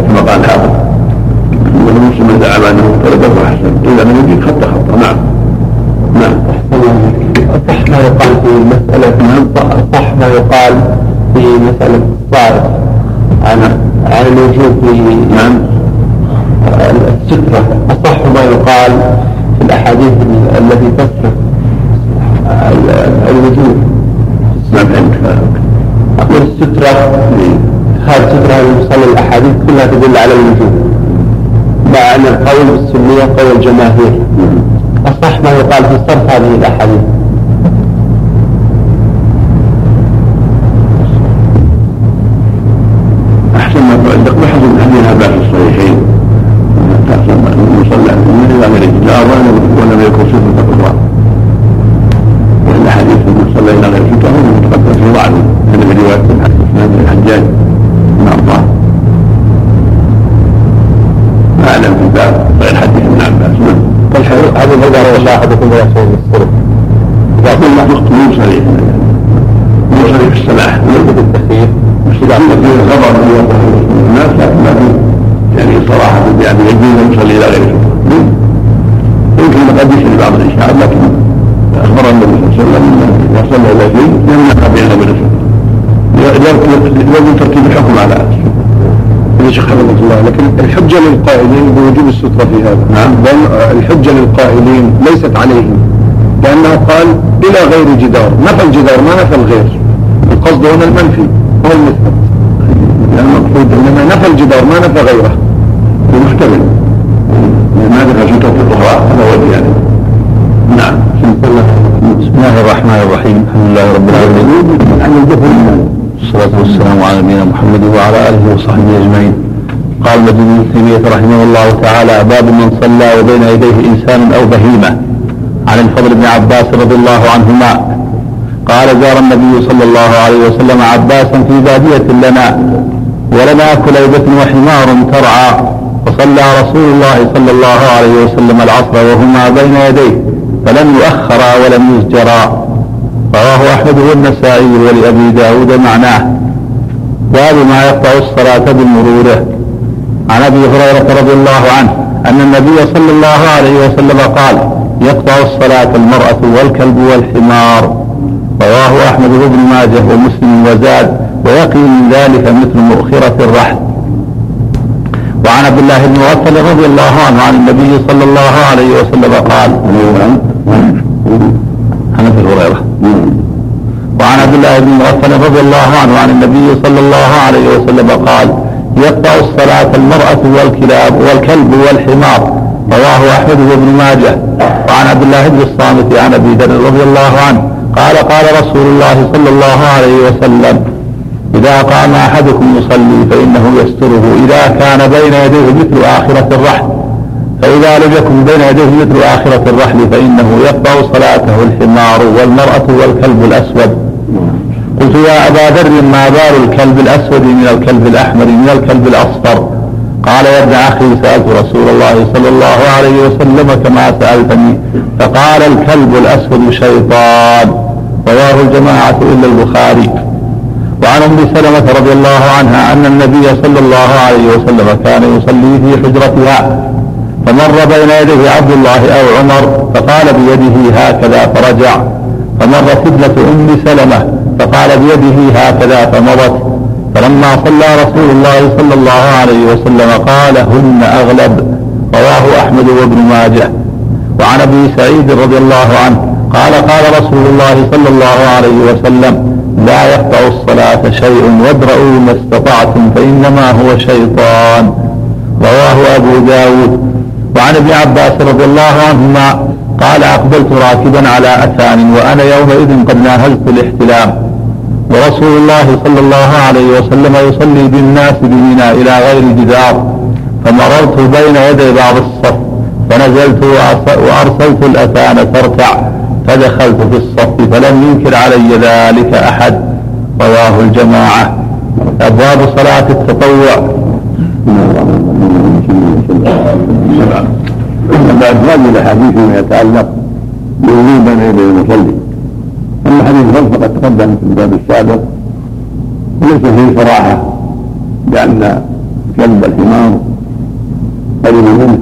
كما قال هذا. من ومن من زعم انه تلبس واحسن إلا من يجد خط خط. نعم. نعم. صح ما يقال في مسألة صح ما يقال في مسألة الصائغ عن عن الوجود في نعم. السترة. أصح ما يقال في الأحاديث التي تسرق الوجود. ما فهمت. أقول السترة. نعم. هذا شكل هذه المصلى الأحاديث كلها تدل على الوجوب مع أن القول بالسنيه قول الجماهير أصح ما يقال في صرف هذه الأحاديث. الحجة للقائلين بوجوب السترة في هذا. نعم. بل الحجة للقائلين ليست عليهم. لأنه قال إلى غير جدار. نفى الجدار ما نفى الغير. القصد هنا المنفي هو المثبت. يعني المقصود إنما نفى الجدار ما نفى غيره. محتمل ما ذكر شتوى الأخرى؟ هذا هو يعني. نعم. بسم الله الرحمن الرحيم. الحمد لله رب العالمين. والصلاة والسلام على نبينا محمد وعلى آله وصحبه أجمعين. قال مجد بن تيمية رحمه الله تعالى باب من صلى وبين يديه إنسان أو بهيمة. عن الفضل بن عباس رضي الله عنهما. قال زار النبي صلى الله عليه وسلم عباسا في بادية لنا ولنا كليبة وحمار ترعى فصلى رسول الله صلى الله عليه وسلم العصر وهما بين يديه فلم يؤخرا ولم يزجرا. رواه أحمد والنسائي ولأبي داود معناه. باب ما يقطع الصلاة بمروره عن أبي هريرة رضي الله عنه أن النبي صلى الله عليه وسلم قال يقطع الصلاة المرأة والكلب والحمار. رواه أحمد بن ماجه ومسلم وزاد ويقي من ذلك مثل مؤخرة الرحل. وعن عبد الله بن مغفل رضي الله عنه عن النبي صلى الله عليه وسلم قال عن أبي هريرة. وعن عبد الله بن مغفل رضي الله عنه عن النبي صلى الله عليه وسلم قال يقطع الصلاة المرأة والكلاب والكلب والحمار. رواه أحمد بن ماجه. وعن عبد الله بن الصامت عن أبي ذر رضي الله عنه. قال قال رسول الله صلى الله عليه وسلم إذا قام أحدكم يصلي فإنه يستره. إذا كان بين يديه مثل آخرة الرحل. فإذا لم يكن بين يديه مثل آخرة الرحل فإنه يقطع صلاته الحمار والمرأة والكلب الأسود. قلت يا أبا ذر ما بال الكلب الأسود من الكلب الأحمر من الكلب الأصفر؟ قال يا ابن أخي سألت رسول الله صلى الله عليه وسلم كما سألتني فقال الكلب الأسود شيطان. رواه الجماعة إلا البخاري. وعن أم سلمة رضي الله عنها أن النبي صلى الله عليه وسلم كان يصلي في حجرتها فمر بين يديه عبد الله أو عمر فقال بيده هكذا فرجع. فمرت ابنة أم سلمة فقال بيده هكذا فمضت. فلما صلى رسول الله صلى الله عليه وسلم قال هن أغلب. رواه أحمد وابن ماجه. وعن أبي سعيد رضي الله عنه قال قال رسول الله صلى الله عليه وسلم لا يقطع الصلاة شيء وادرؤوا ما استطعتم فإنما هو شيطان. رواه أبو داود. وعن ابن عباس رضي الله عنهما قال أقبلت راكبا على أثان وأنا يومئذ قد ناهزت الاحتلام. ورسول الله صلى الله عليه وسلم يصلي بالناس بمنى إلى غير جدار فمررت بين يدي بعض الصف فنزلت وأرسلت الأثان ترتع فدخلت في الصف فلم ينكر علي ذلك أحد. رواه الجماعة. أبواب صلاة التطوع. بعد هذه الاحاديث فيما يتعلق بوجود بين يدي المصلي. الفضل فقد تقدم في الباب السابق؟ وليس فيه صراحة بان كلب الحمار قريب منه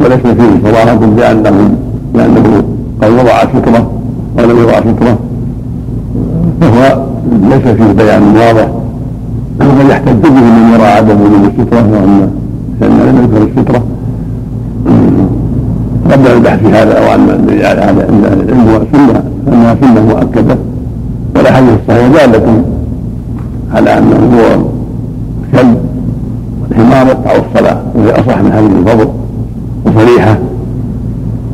وليس فيه صراحة بانه لأنه قد وضع ستره أو لم يضع ستره فهو ليس فيه بيان واضح. وقد يحتج به من يرى عدم وجود الستره وان لأن لم يذكر الستره قبل البحث في هذا أو ان هذا عند العلم هو سنه انها سنه والاحاديث الصحيحه داله على أنه هو كلب والحمار يقطع الصلاه وهي اصح من حديث الفضل وصريحة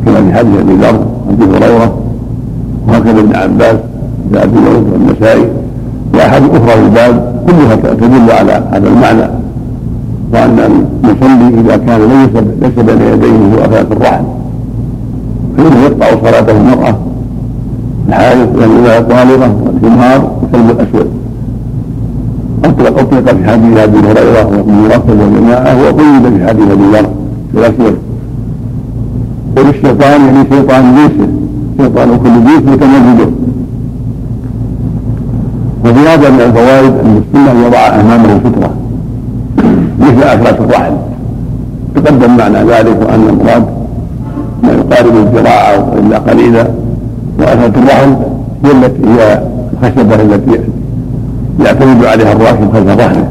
كما في حديث أبي ذر وابي هريرة وهكذا ابن عباس أبي داود والنسائي واحاديث أخرى في الباب كلها تدل على هذا المعنى وأن المصلي إذا كان ليس ليس بين يديه هو أفاك الرحل فإنه يقطع صلاته المرأة الحائض والإذاعة الطالبة والحمار والكلب الأسود. أطلق أطلق في حديث أبي هريرة وابن مرتب والجماعة وقيد في حديث أبي ذر الأسود وللشيطان يعني شيطان جيسه شيطان كل جيس متمرده وفي هذا من الفوائد أن السنة ان يضع امامه ستره مثل اكلات الرحل تقدم معنى ذلك وأن المراد ما يقارب الذراع الا قليلا. واكلة الرحل هي التي هي الخشبة التي يعتمد عليها الراكب خلف ظهره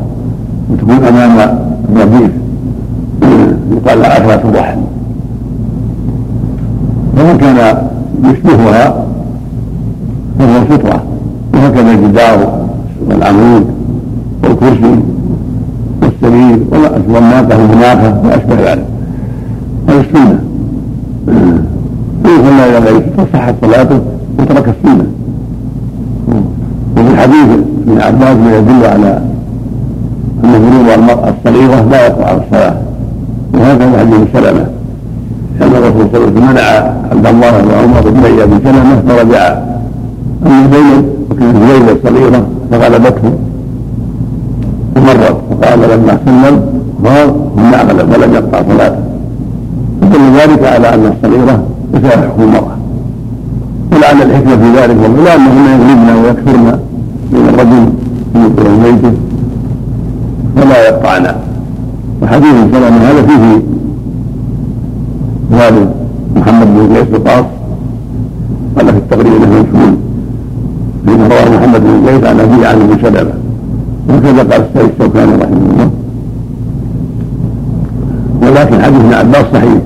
وتكون أمام الرديف يقال لها اكلة الرحل ومن كان يشبهها فهو فطرة وهكذا الجدار والعمود والكرسي والسرير والناقه والمناقه واشبه ذلك. هذا السنة وإن صلى إلى غير صحت صلاته وترك السنة وفي حديث ابن عباس ما يدل على أن فروض المرأة الصغيرة لا يقع على الصلاة. وهكذا حديث سلمة. كان الرسول صلى الله عليه وسلم منع عبد الله وعمر بن أبي سلمة فرجعا أما زينب وكانت زينب صغيره فغلبته. ومرت فقال لما سلم قال ما غلب ولم يقطع صلاته. فدل ذلك على أن الصغيرة حكم المرأة. ولعل الحكمة في ذلك والله انهن يغلبن ويكثرن من الرجل في بيته فلا يقطعن وحديث سلمه هذا فيه والد محمد بن زيد القاص قال في التقرير انه مشهور فيما رواه محمد بن زيد عن أبي عن أبي سلمة. وكذا قال السيد الشوكاني رحمه الله. ولكن حديث ابن عباس صحيح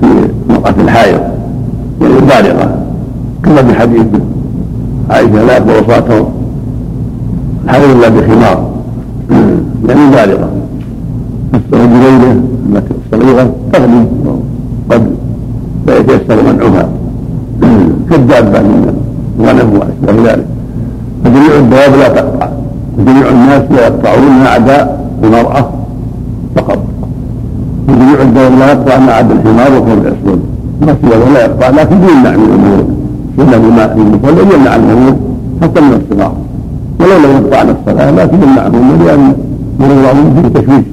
في مرأة الحائض يعني البالغة كما في حديث عائشة لا يقبل صلاته الحائض إلا بخمار. يعني بالغة. الرجلين التي الصغيرة تغلي قد لا يتيسر منعها كالدابة من الغنم وأشبه ذلك. فجميع الدواب لا تقطع. وجميع الناس لا يقطعون ما عدا المرأة فقط. وجميع الدواب لا يقطع ما عدا الحمار والثوب الأسود ما في لا يقطع لكن يمنع من الأمور. يمنع بماء المصلى يمنع عن الأمور حتى من الصغار ولو لم يقطع عن الصلاة لكن يمنع عنهم لأن مرورهم فيه تشويش